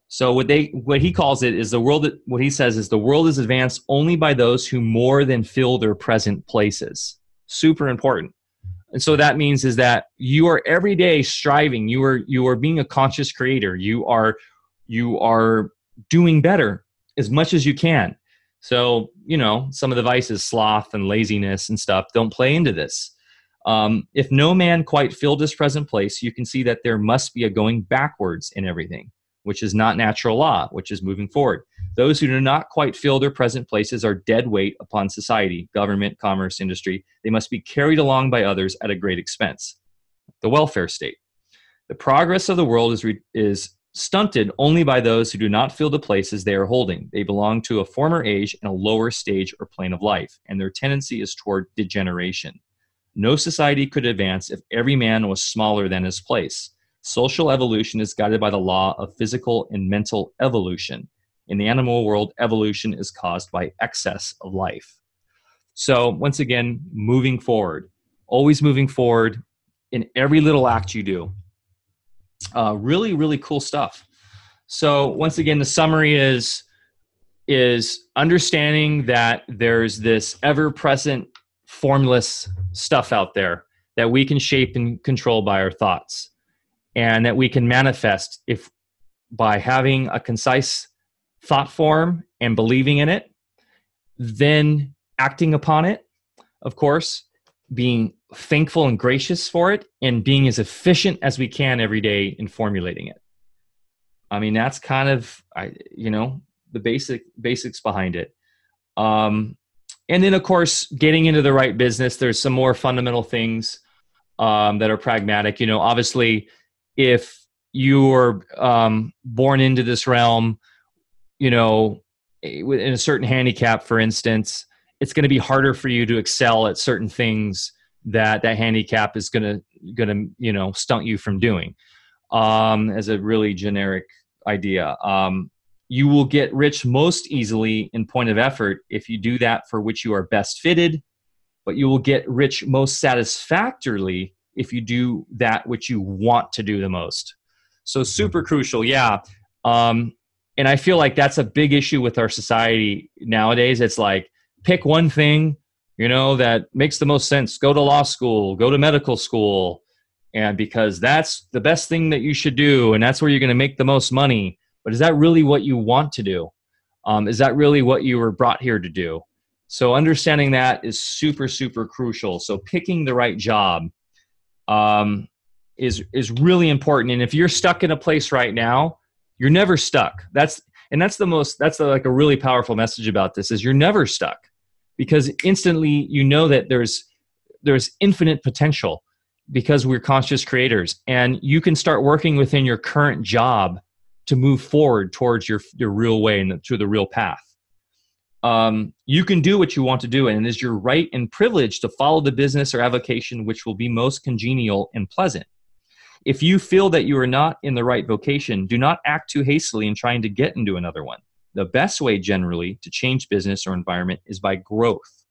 S1: So what they what he calls it is the world that what he says is the world is advanced only by those who more than fill their present places. Super important. And so that means is that you are every day striving, you are you are being a conscious creator. You are you are doing better as much as you can. So, you know, some of the vices, sloth and laziness and stuff, don't play into this. Um, if no man quite filled his present place, you can see that there must be a going backwards in everything which is not natural law, which is moving forward. Those who do not quite fill their present places are dead weight upon society, government, commerce, industry. They must be carried along by others at a great expense. The welfare state. The progress of the world is, re- is stunted only by those who do not fill the places they are holding. They belong to a former age and a lower stage or plane of life, and their tendency is toward degeneration. No society could advance if every man was smaller than his place. Social evolution is guided by the law of physical and mental evolution. In the animal world, evolution is caused by excess of life. So, once again, moving forward, always moving forward in every little act you do. Uh, really, really cool stuff. So, once again, the summary is is understanding that there's this ever-present formless stuff out there that we can shape and control by our thoughts and that we can manifest if by having a concise thought form and believing in it then acting upon it of course being thankful and gracious for it and being as efficient as we can every day in formulating it. I mean that's kind of i you know the basic basics behind it. Um and then of course getting into the right business. There's some more fundamental things um, that are pragmatic. You know obviously if you are um, born into this realm, you know, in a certain handicap, for instance, it's going to be harder for you to excel at certain things that that handicap is going to you know stunt you from doing. Um, as a really generic idea. Um, you will get rich most easily in point of effort if you do that for which you are best fitted, but you will get rich most satisfactorily if you do that which you want to do the most. So, super mm-hmm. crucial. Yeah. Um, and I feel like that's a big issue with our society nowadays. It's like pick one thing, you know, that makes the most sense. Go to law school, go to medical school, and because that's the best thing that you should do, and that's where you're going to make the most money. But is that really what you want to do? Um, is that really what you were brought here to do? So understanding that is super, super crucial. So picking the right job um, is is really important. And if you're stuck in a place right now, you're never stuck. That's and that's the most that's the, like a really powerful message about this is you're never stuck because instantly you know that there's there's infinite potential because we're conscious creators. And you can start working within your current job to move forward towards your your real way and to the real path. Um, you can do what you want to do and it is your right and privilege to follow the business or avocation which will be most congenial and pleasant. If you feel that you are not in the right vocation, do not act too hastily in trying to get into another one. The best way generally to change business or environment is by growth.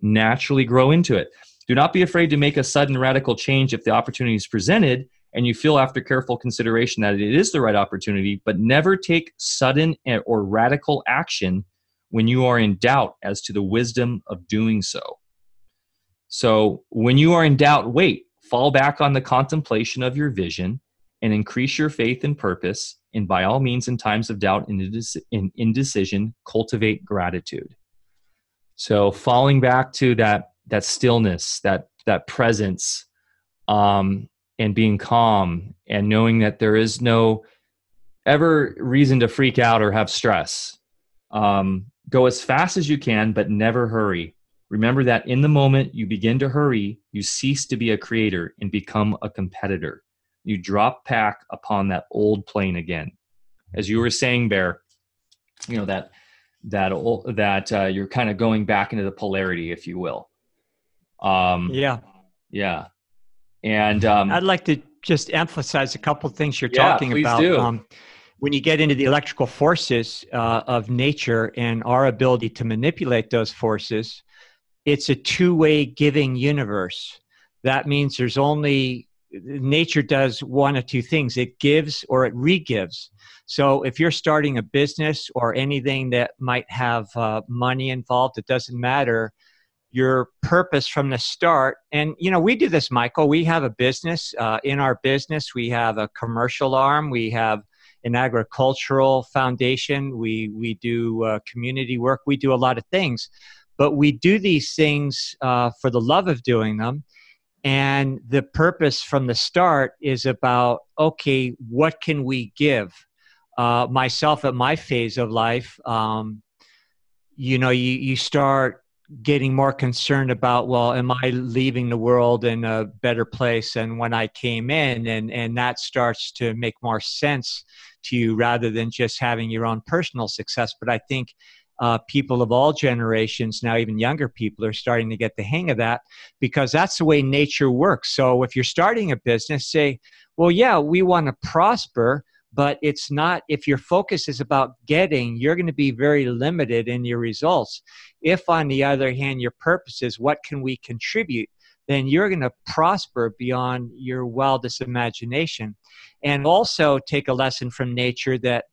S1: Naturally grow into it. Do not be afraid to make a sudden radical change if the opportunity is presented and you feel after careful consideration that it is the right opportunity, but never take sudden or radical action when you are in doubt as to the wisdom of doing so. So, when you are in doubt, wait fall back on the contemplation of your vision and increase your faith and purpose. And by all means, in times of doubt and indecision, cultivate gratitude. So, falling back to that that stillness, that that presence, um, and being calm, and knowing that there is no ever reason to freak out or have stress. Um, go as fast as you can, but never hurry. Remember that in the moment you begin to hurry, you cease to be a creator and become a competitor. You drop back upon that old plane again. As you were saying, Bear, you know that that that uh, you're kind of going back into the polarity, if you will.
S2: Um, yeah,
S1: yeah. And um,
S2: I'd like to just emphasize a couple things you're yeah, talking about. Um, when you get into the electrical forces uh, of nature and our ability to manipulate those forces, it's a two-way giving universe that means there's only nature does one of two things. It gives or it re-gives. So if you're starting a business or anything that might have uh, money involved it doesn't matter. Your purpose from the start and you know we do this michael. We have a business uh, in our business. We have a commercial arm. We have an agricultural foundation. We we do uh, community work. We do a lot of things. But we do these things uh, for the love of doing them. And the purpose from the start is about okay, what can we give? Uh, myself at my phase of life, um, you know, you, you start getting more concerned about well am i leaving the world in a better place than when i came in and and that starts to make more sense to you rather than just having your own personal success but i think uh, people of all generations, now even younger people, are starting to get the hang of that because that's the way nature works. So if you're starting a business, say, well, yeah, we want to prosper, but it's not, if your focus is about getting, you're going to be very limited in your results. If, on the other hand, your purpose is what can we contribute, then you're going to prosper beyond your wildest imagination. And also take a lesson from nature that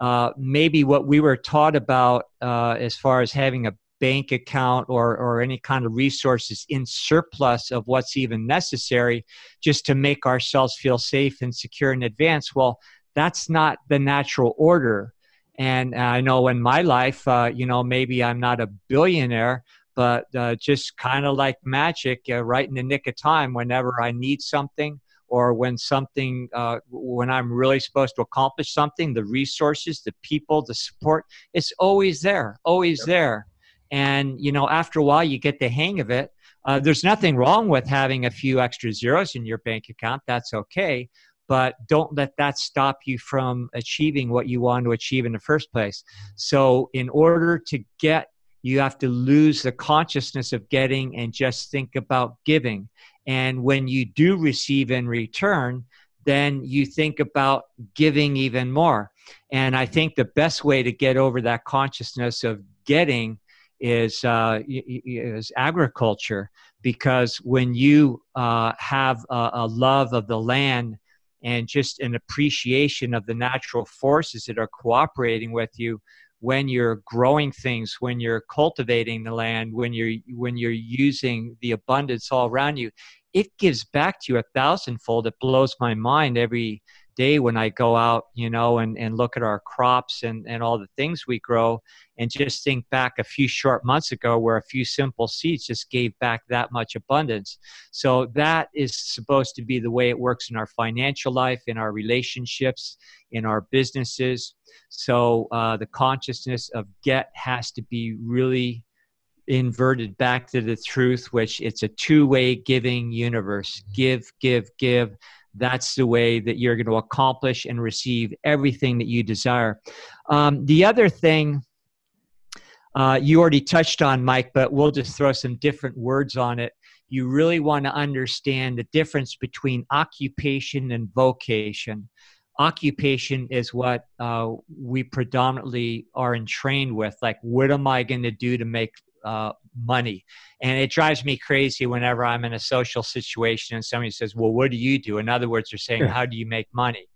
S2: uh, maybe what we were taught about uh, as far as having a bank account or, or any kind of resources in surplus of what's even necessary just to make ourselves feel safe and secure in advance. Well, that's not the natural order. And I know in my life, uh, you know, maybe I'm not a billionaire, but uh, just kind of like magic, uh, right in the nick of time, whenever I need something, or when something uh, when i'm really supposed to accomplish something the resources the people the support it's always there always yep. there. And you know after a while you get the hang of it. Uh, there's nothing wrong with having a few extra zeros in your bank account that's okay but don't let that stop you from achieving what you want to achieve in the first place. So in order to get you have to lose the consciousness of getting and just think about giving and when you do receive in return, then you think about giving even more. And I think the best way to get over that consciousness of getting is uh, is agriculture because when you uh, have a, a, love of the land and just an appreciation of the natural forces that are cooperating with you when you're growing things when you're cultivating the land when you're when you're using the abundance all around you it gives back to you a thousandfold it blows my mind every day when I go out, you know, and, and look at our crops and, and all the things we grow and just think back a few short months ago where a few simple seeds just gave back that much abundance. So that is supposed to be the way it works in our financial life, in our relationships, in our businesses. So uh, the consciousness of get has to be really inverted back to the truth, which it's a two way giving universe. Give, give, give that's the way that you're going to accomplish and receive everything that you desire. Um, the other thing uh, you already touched on, Mike, but we'll just throw some different words on it. You really want to understand the difference between occupation and vocation. Occupation is what uh, we predominantly are entrained with. Like, what am I going to do to make uh, money. And it drives me crazy whenever I'm in a social situation and somebody says, Well, what do you do? In other words, they're saying, How do you make money?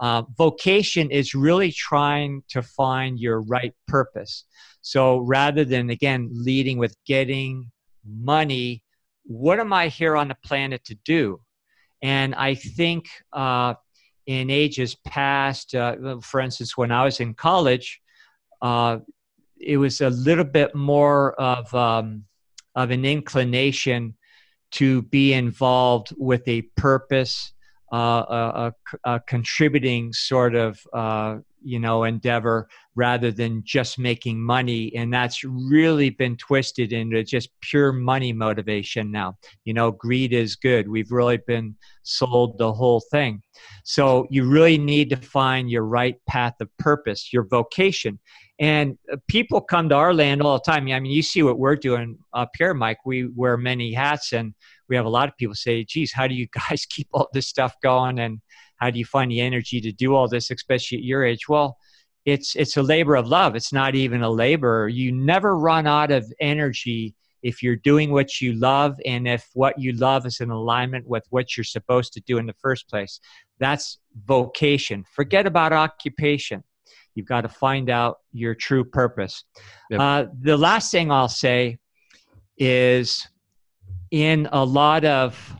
S2: Uh, vocation is really trying to find your right purpose. So rather than, again, leading with getting money, what am I here on the planet to do? And I think uh, in ages past, uh, for instance, when I was in college, uh, it was a little bit more of um, of an inclination to be involved with a purpose, uh, a, a, a, contributing sort of uh, you know endeavor rather than just making money. And that's really been twisted into just pure money motivation now. You know greed is good. We've really been sold the whole thing. So you really need to find your right path of purpose your vocation and uh, people come to our land all the time. I mean, you see what we're doing up here, Mike. We wear many hats, and we have a lot of people say, geez, how do you guys keep all this stuff going? And how do you find the energy to do all this, especially at your age? Well, it's it's a labor of love. It's not even a labor. You never run out of energy if you're doing what you love and if what you love is in alignment with what you're supposed to do in the first place. That's vocation. Forget about occupation. You've got to find out your true purpose. Yep. Uh, the last thing I'll say is in a lot of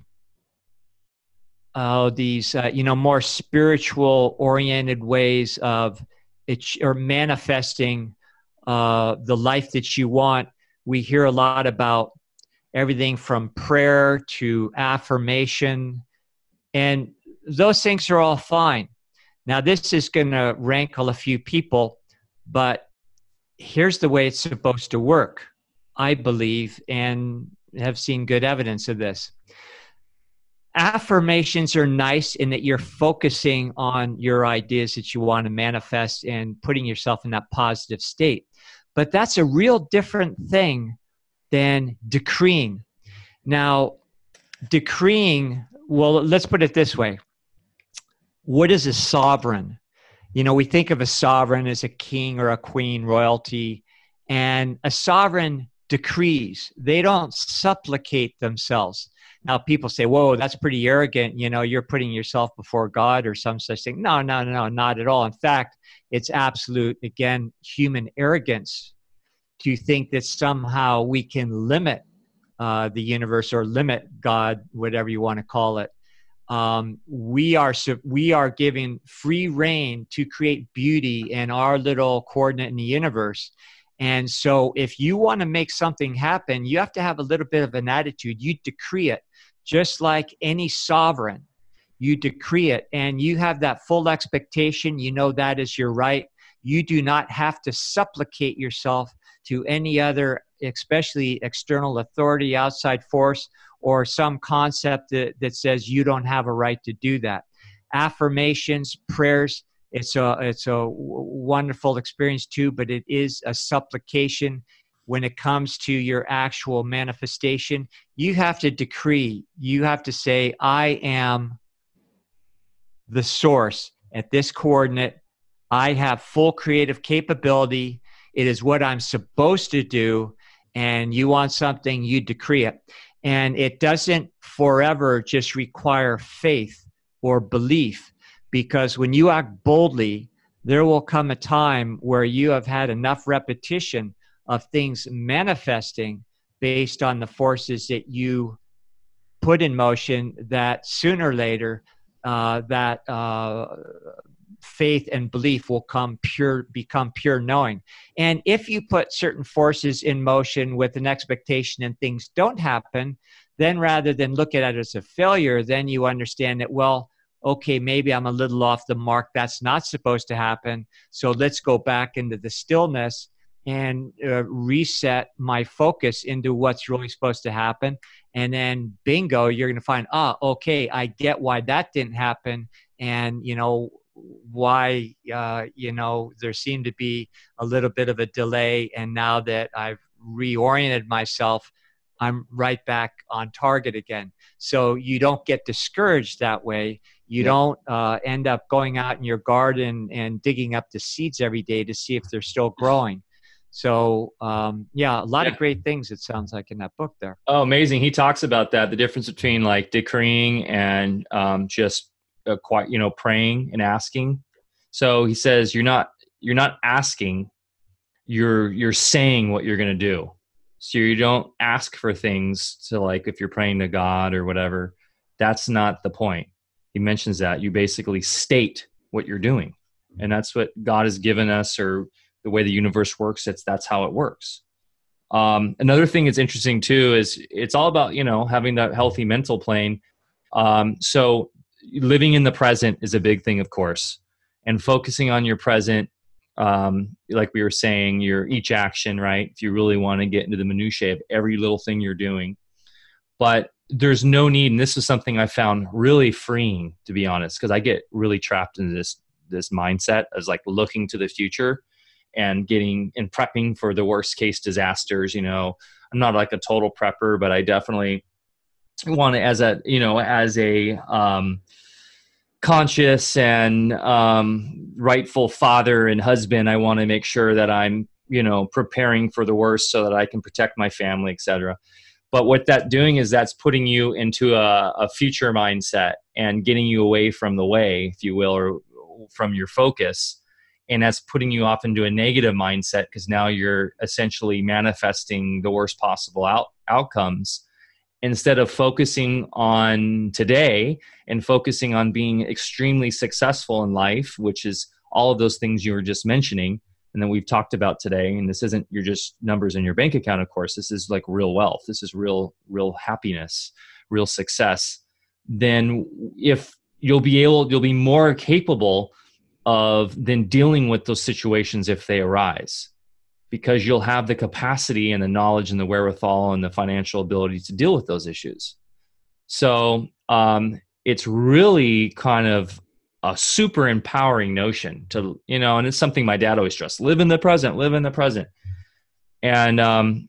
S2: uh, these, uh, you know, more spiritual oriented ways of it or manifesting uh, the life that you want, we hear a lot about everything from prayer to affirmation. And those things are all fine. Now, this is going to rankle a few people, but here's the way it's supposed to work, I believe, and have seen good evidence of this. Affirmations are nice in that you're focusing on your ideas that you want to manifest and putting yourself in that positive state. But that's a real different thing than decreeing. Now, decreeing, well, let's put it this way what is a sovereign? You know, we think of a sovereign as a king or a queen, royalty, and a sovereign decrees. They don't supplicate themselves. Now, people say, whoa, that's pretty arrogant. You know, you're putting yourself before God or some such thing. No, no, no, not at all. In fact, it's absolute, again, human arrogance to think that somehow we can limit uh, the universe or limit God, whatever you want to call it um, we are we are giving free reign to create beauty in our little coordinate in the universe. And so if you want to make something happen you have to have a little bit of an attitude. You decree it just like any sovereign. You decree it and you have that full expectation. You know that is your right. You do not have to supplicate yourself to any other especially external authority outside force or some concept that, that says you don't have a right to do that. Affirmations, prayers, it's a it's a wonderful experience too, but it is a supplication when it comes to your actual manifestation. You have to decree. You have to say, "I am the source at this coordinate. I have full creative capability. It is what I'm supposed to do. And you want something, you decree it. And it doesn't forever just require faith or belief, because when you act boldly, there will come a time where you have had enough repetition of things manifesting based on the forces that you put in motion that sooner or later uh, that uh, faith and belief will come pure become pure knowing and if you put certain forces in motion with an expectation and things don't happen then rather than look at it as a failure then you understand that well okay maybe i'm a little off the mark that's not supposed to happen so let's go back into the stillness and uh, reset my focus into what's really supposed to happen. And then, bingo, you're going to find, ah, okay, I get why that didn't happen. And, you know, why, uh, you know, there seemed to be a little bit of a delay. And now that I've reoriented myself, I'm right back on target again. So you don't get discouraged that way. You yeah. don't uh, end up going out in your garden and digging up the seeds every day to see if they're still growing so um, yeah, a lot yeah. of great things. It sounds like in that book there.
S1: Oh, amazing! He talks about that the difference between like decreeing and um, just uh, quite you know praying and asking. So he says you're not you're not asking, you're you're saying what you're going to do. So you don't ask for things to like if you're praying to God or whatever. That's not the point. He mentions that you basically state what you're doing, and that's what God has given us or the way the universe works it's that's how it works um, another thing that's interesting too is it's all about you know having that healthy mental plane um, so living in the present is a big thing of course. And focusing on your present um, like we were saying your each action right? If you really want to get into the minutiae of every little thing you're doing. But there's no need and this is something i found really freeing to be honest because i get really trapped in this this mindset as like looking to the future and getting and prepping for the worst case disasters. You know, I'm not like a total prepper, but I definitely want to, as a, you know, as a, um, conscious and um, rightful father and husband i want to make sure that i'm you know preparing for the worst so that i can protect my family etc but what that doing is that's putting you into a, a future mindset and getting you away from the way if you will or from your focus. And that's putting you off into a negative mindset because now you're essentially manifesting the worst possible out, outcomes instead of focusing on today and focusing on being extremely successful in life which is all of those things you were just mentioning and then we've talked about today. And this isn't your just numbers in your bank account of course. This is like real wealth. This is real real happiness real success. Then if you'll be able you'll be more capable of then dealing with those situations if they arise because you'll have the capacity and the knowledge and the wherewithal and the financial ability to deal with those issues. So um, it's really kind of a super empowering notion to you know and it's something my dad always stressed live in the present live in the present. And um,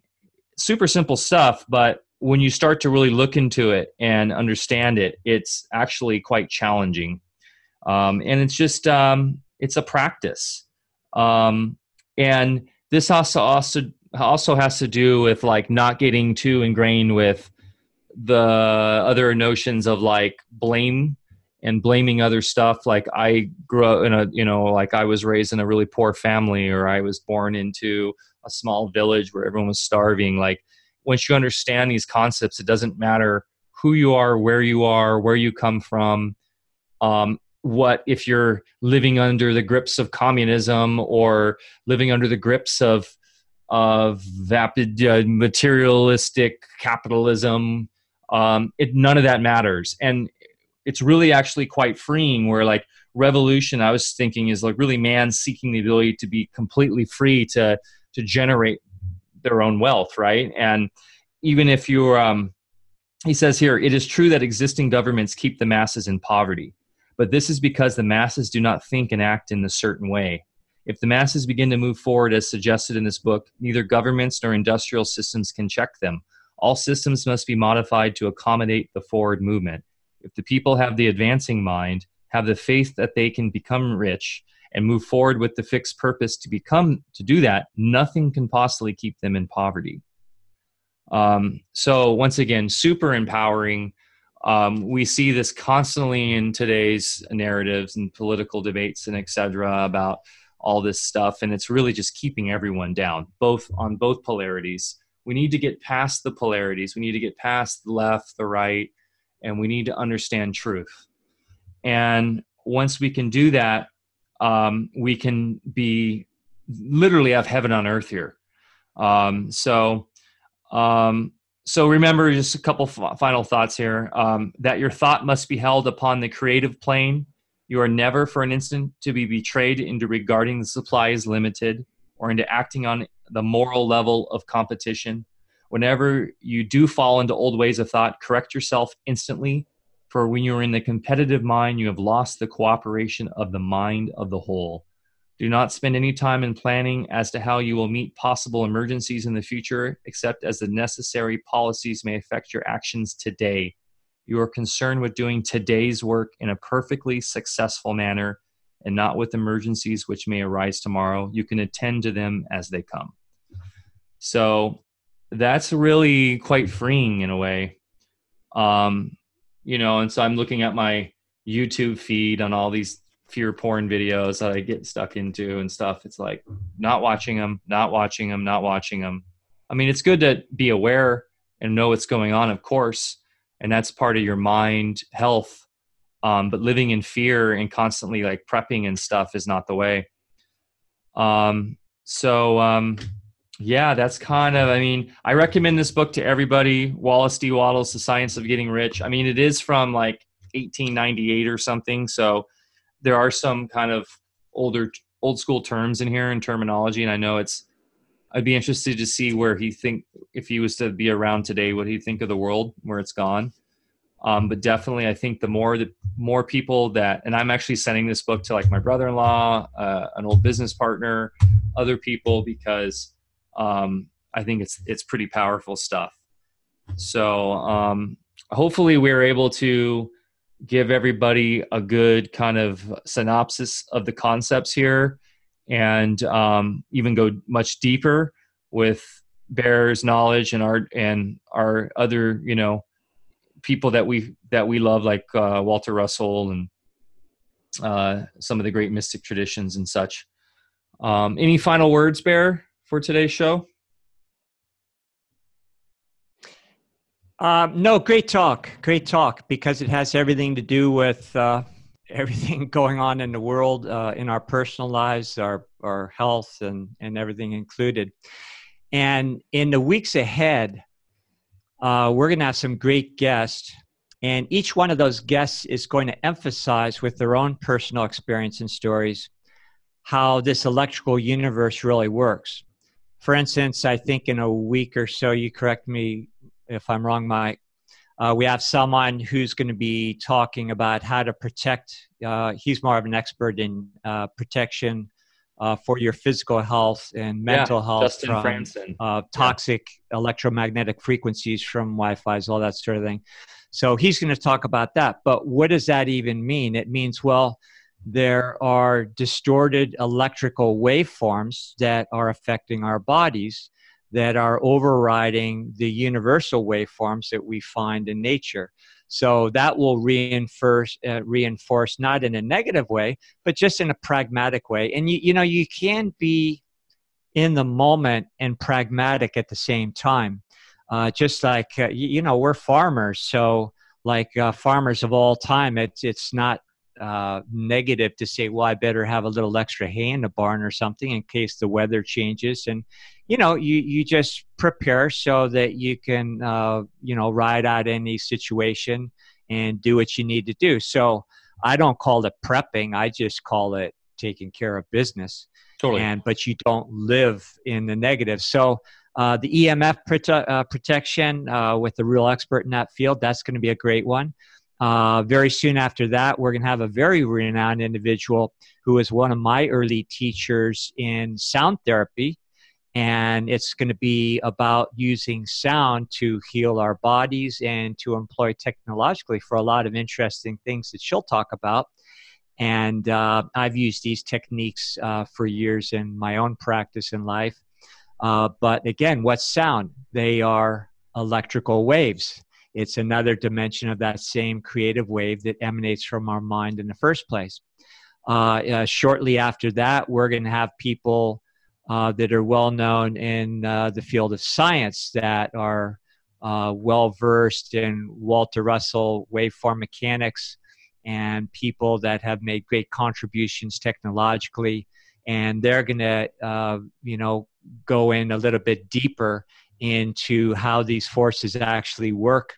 S1: super simple stuff but when you start to really look into it and understand it it's actually quite challenging. Um, and it's just um, it's a practice. Um, and this also also also has to do with like not getting too ingrained with the other notions of like blame and blaming other stuff. Like i grew up in a you know like i was raised in a really poor family or i was born into a small village where everyone was starving. Like once you understand these concepts it doesn't matter who you are where you are where you come from um, what if you're living under the grips of communism or living under the grips of of vapid uh, materialistic capitalism? Um, it none of that matters. And it's really actually quite freeing where like revolution i was thinking is like really man seeking the ability to be completely free to to generate their own wealth right? And even if you're um, he says here it is true that existing governments keep the masses in poverty but this is because the masses do not think and act in a certain way. If the masses begin to move forward as suggested in this book, neither governments nor industrial systems can check them. All systems must be modified to accommodate the forward movement. If the people have the advancing mind, have the faith that they can become rich, and move forward with the fixed purpose to become to do that nothing can possibly keep them in poverty um, so once again super empowering um, we see this constantly in today's narratives and political debates and etc about all this stuff and it's really just keeping everyone down both on both polarities. We need to get past the polarities. We need to get past the left the right and we need to understand truth. And once we can do that um, we can be literally have heaven on earth here. Um, so um, so remember just a couple final thoughts here um, that your thought must be held upon the creative plane you are never for an instant to be betrayed into regarding the supply as limited or into acting on the moral level of competition. Whenever you do fall into old ways of thought, correct yourself instantly. For when you are in the competitive mind, you have lost the cooperation of the mind of the whole. Do not spend any time in planning as to how you will meet possible emergencies in the future, except as the necessary policies may affect your actions today. You are concerned with doing today's work in a perfectly successful manner and not with emergencies which may arise tomorrow. You can attend to them as they come. So that's really quite freeing in a way. Um, you know, and so I'm looking at my YouTube feed on all these fear porn videos that I get stuck into and stuff. It's like not watching them, not watching them, not watching them. I mean, it's good to be aware and know what's going on, of course, and that's part of your mind health. Um, but living in fear and constantly like prepping and stuff is not the way. Um, so um, yeah, that's kind of. I mean, I recommend this book to everybody. Wallace D. Wattles, The Science of Getting Rich. I mean, it is from like 1898 or something, so there are some kind of older old school terms in here and terminology, and I know it's I'd be interested to see where he think if he was to be around today, what he'd think of the world where it's gone. Um, but definitely, I think the more the more people that, and I'm actually sending this book to like my brother-in-law, uh, an old business partner, other people because um, I think it's it's pretty powerful stuff. So um, hopefully, we're able to give everybody a good kind of synopsis of the concepts here and um, even go much deeper with Bear's knowledge and our and our other you know people that we that we love like uh, Walter Russell and uh, some of the great mystic traditions and such. Um, any final words, Bear, for today's show?
S2: Um, no, great talk, great talk, because it has everything to do with uh, everything going on in the world, uh, in our personal lives, our our health, and and everything included. And in the weeks ahead, uh, we're going to have some great guests, and each one of those guests is going to emphasize with their own personal experience and stories how this electrical universe really works. For instance, I think in a week or so, you correct me if I'm wrong, Mike uh, we have someone who's going to be talking about how to protect. Uh, he's more of an expert in uh, protection uh, for your physical health and mental
S1: yeah,
S2: health
S1: Justin
S2: from
S1: Franson.
S2: Uh, toxic yeah. electromagnetic frequencies from Wi-Fi's, all that sort of thing. So he's going to talk about that. But what does that even mean? It means well. There are distorted electrical waveforms that are affecting our bodies, that are overriding the universal waveforms that we find in nature. So that will reinforce, uh, reinforce not in a negative way, but just in a pragmatic way. And you, you know, you can be in the moment and pragmatic at the same time. Uh, just like uh, you, you, know, we're farmers, so like uh, farmers of all time, it's it's not uh, negative to say, well, I better have a little extra hay in the barn or something in case the weather changes. And you know you you just prepare so that you can uh, you know ride out any situation and do what you need to do. So i don't call it prepping i just call it taking care of business.
S1: Totally.
S2: And but you don't live in the negative. So uh, the emf prote- uh, protection uh, with a real expert in that field that's going to be a great one uh, very soon after that, we're going to have a very renowned individual who was one of my early teachers in sound therapy and it's going to be about using sound to heal our bodies and to employ technologically for a lot of interesting things that she'll talk about And uh, I've used these techniques uh, for years in my own practice in life. Uh, but again, what's sound? They are electrical waves. It's another dimension of that same creative wave that emanates from our mind in the first place. Uh, uh, shortly after that, we're going to have people uh, that are well known in uh, the field of science that are uh, well versed in Walter Russell waveform mechanics and people that have made great contributions technologically. And they're going to, uh, you know, go in a little bit deeper into how these forces actually work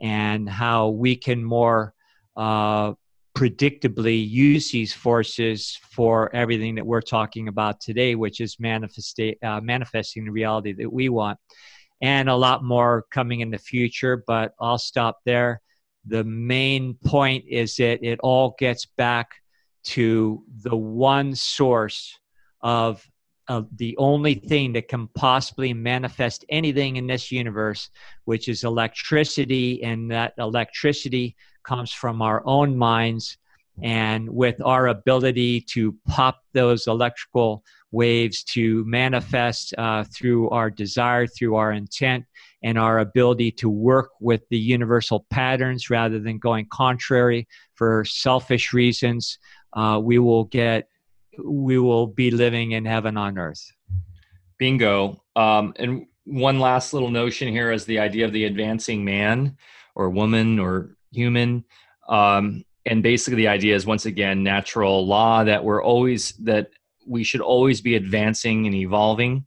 S2: and how we can more uh, predictably use these forces for everything that we're talking about today, which is manifesta- uh, manifesting the reality that we want. And a lot more coming in the future, but I'll stop there. The main point is that it all gets back to the one source of uh, the only thing that can possibly manifest anything in this universe, which is electricity, and that electricity comes from our own minds. And with our ability to pop those electrical waves to manifest uh, through our desire, through our intent, and our ability to work with the universal patterns rather than going contrary for selfish reasons, uh, we will get we will be living in heaven on earth.
S1: Bingo. Um, and one last little notion here is the idea of the advancing man or woman or human. Um, and basically, the idea is once again natural law that we're always that we should always be advancing and evolving.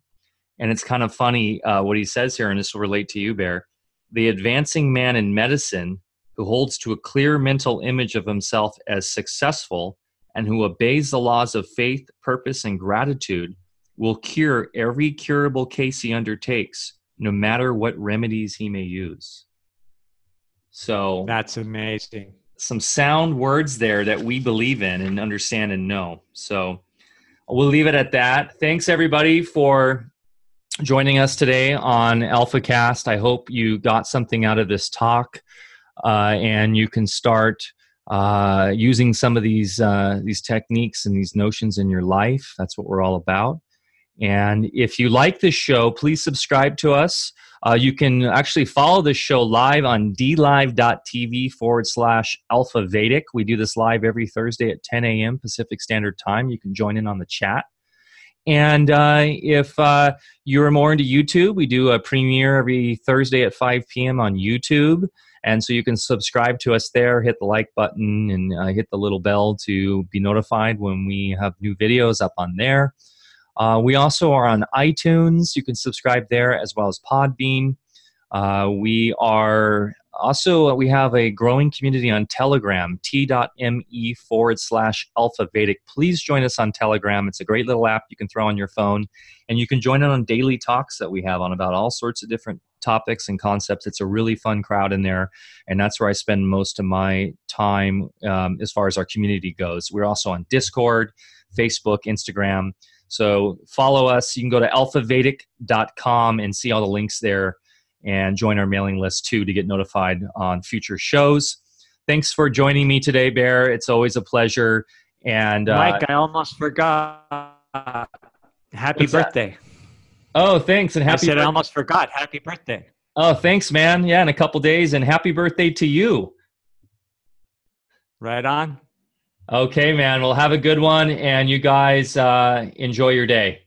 S1: And it's kind of funny uh, what he says here, and this will relate to you, Bear. The advancing man in medicine who holds to a clear mental image of himself as successful and who obeys the laws of faith, purpose, and gratitude will cure every curable case he undertakes, no matter what remedies he may use. So
S2: that's amazing.
S1: Some sound words there that we believe in and understand and know. So we'll leave it at that. Thanks everybody for joining us today on AlphaCast. I hope you got something out of this talk uh, and you can start uh, using some of these uh, these techniques and these notions in your life. That's what we're all about. And if you like this show, please subscribe to us. Uh, you can actually follow this show live on dlive.tv forward slash alpha Vedic. We do this live every Thursday at 10 a.m. Pacific Standard Time. You can join in on the chat. And uh, if uh, you're more into YouTube, we do a premiere every Thursday at 5 p.m. on YouTube. And so you can subscribe to us there, hit the like button, and uh, hit the little bell to be notified when we have new videos up on there. Uh, we also are on iTunes. You can subscribe there as well as Podbean. Uh, we are also we have a growing community on telegram t.me forward slash alpha vedic please join us on telegram it's a great little app you can throw on your phone and you can join in on daily talks that we have on about all sorts of different topics and concepts. It's a really fun crowd in there, and that's where I spend most of my time um, as far as our community goes. We're also on Discord, Facebook, Instagram. So follow us. You can go to alphavedic.com and see all the links there and join our mailing list too to get notified on future shows. Thanks for joining me today, Bear. It's always a pleasure. And
S2: uh, Mike, I almost forgot. Happy birthday. That?
S1: Oh, thanks, and happy. I
S2: said birthday. I almost forgot. Happy birthday.
S1: Oh, thanks, man. Yeah, in a couple days, and happy birthday to you.
S2: Right on.
S1: Okay, man. Well, have a good one, and you guys uh, enjoy your day.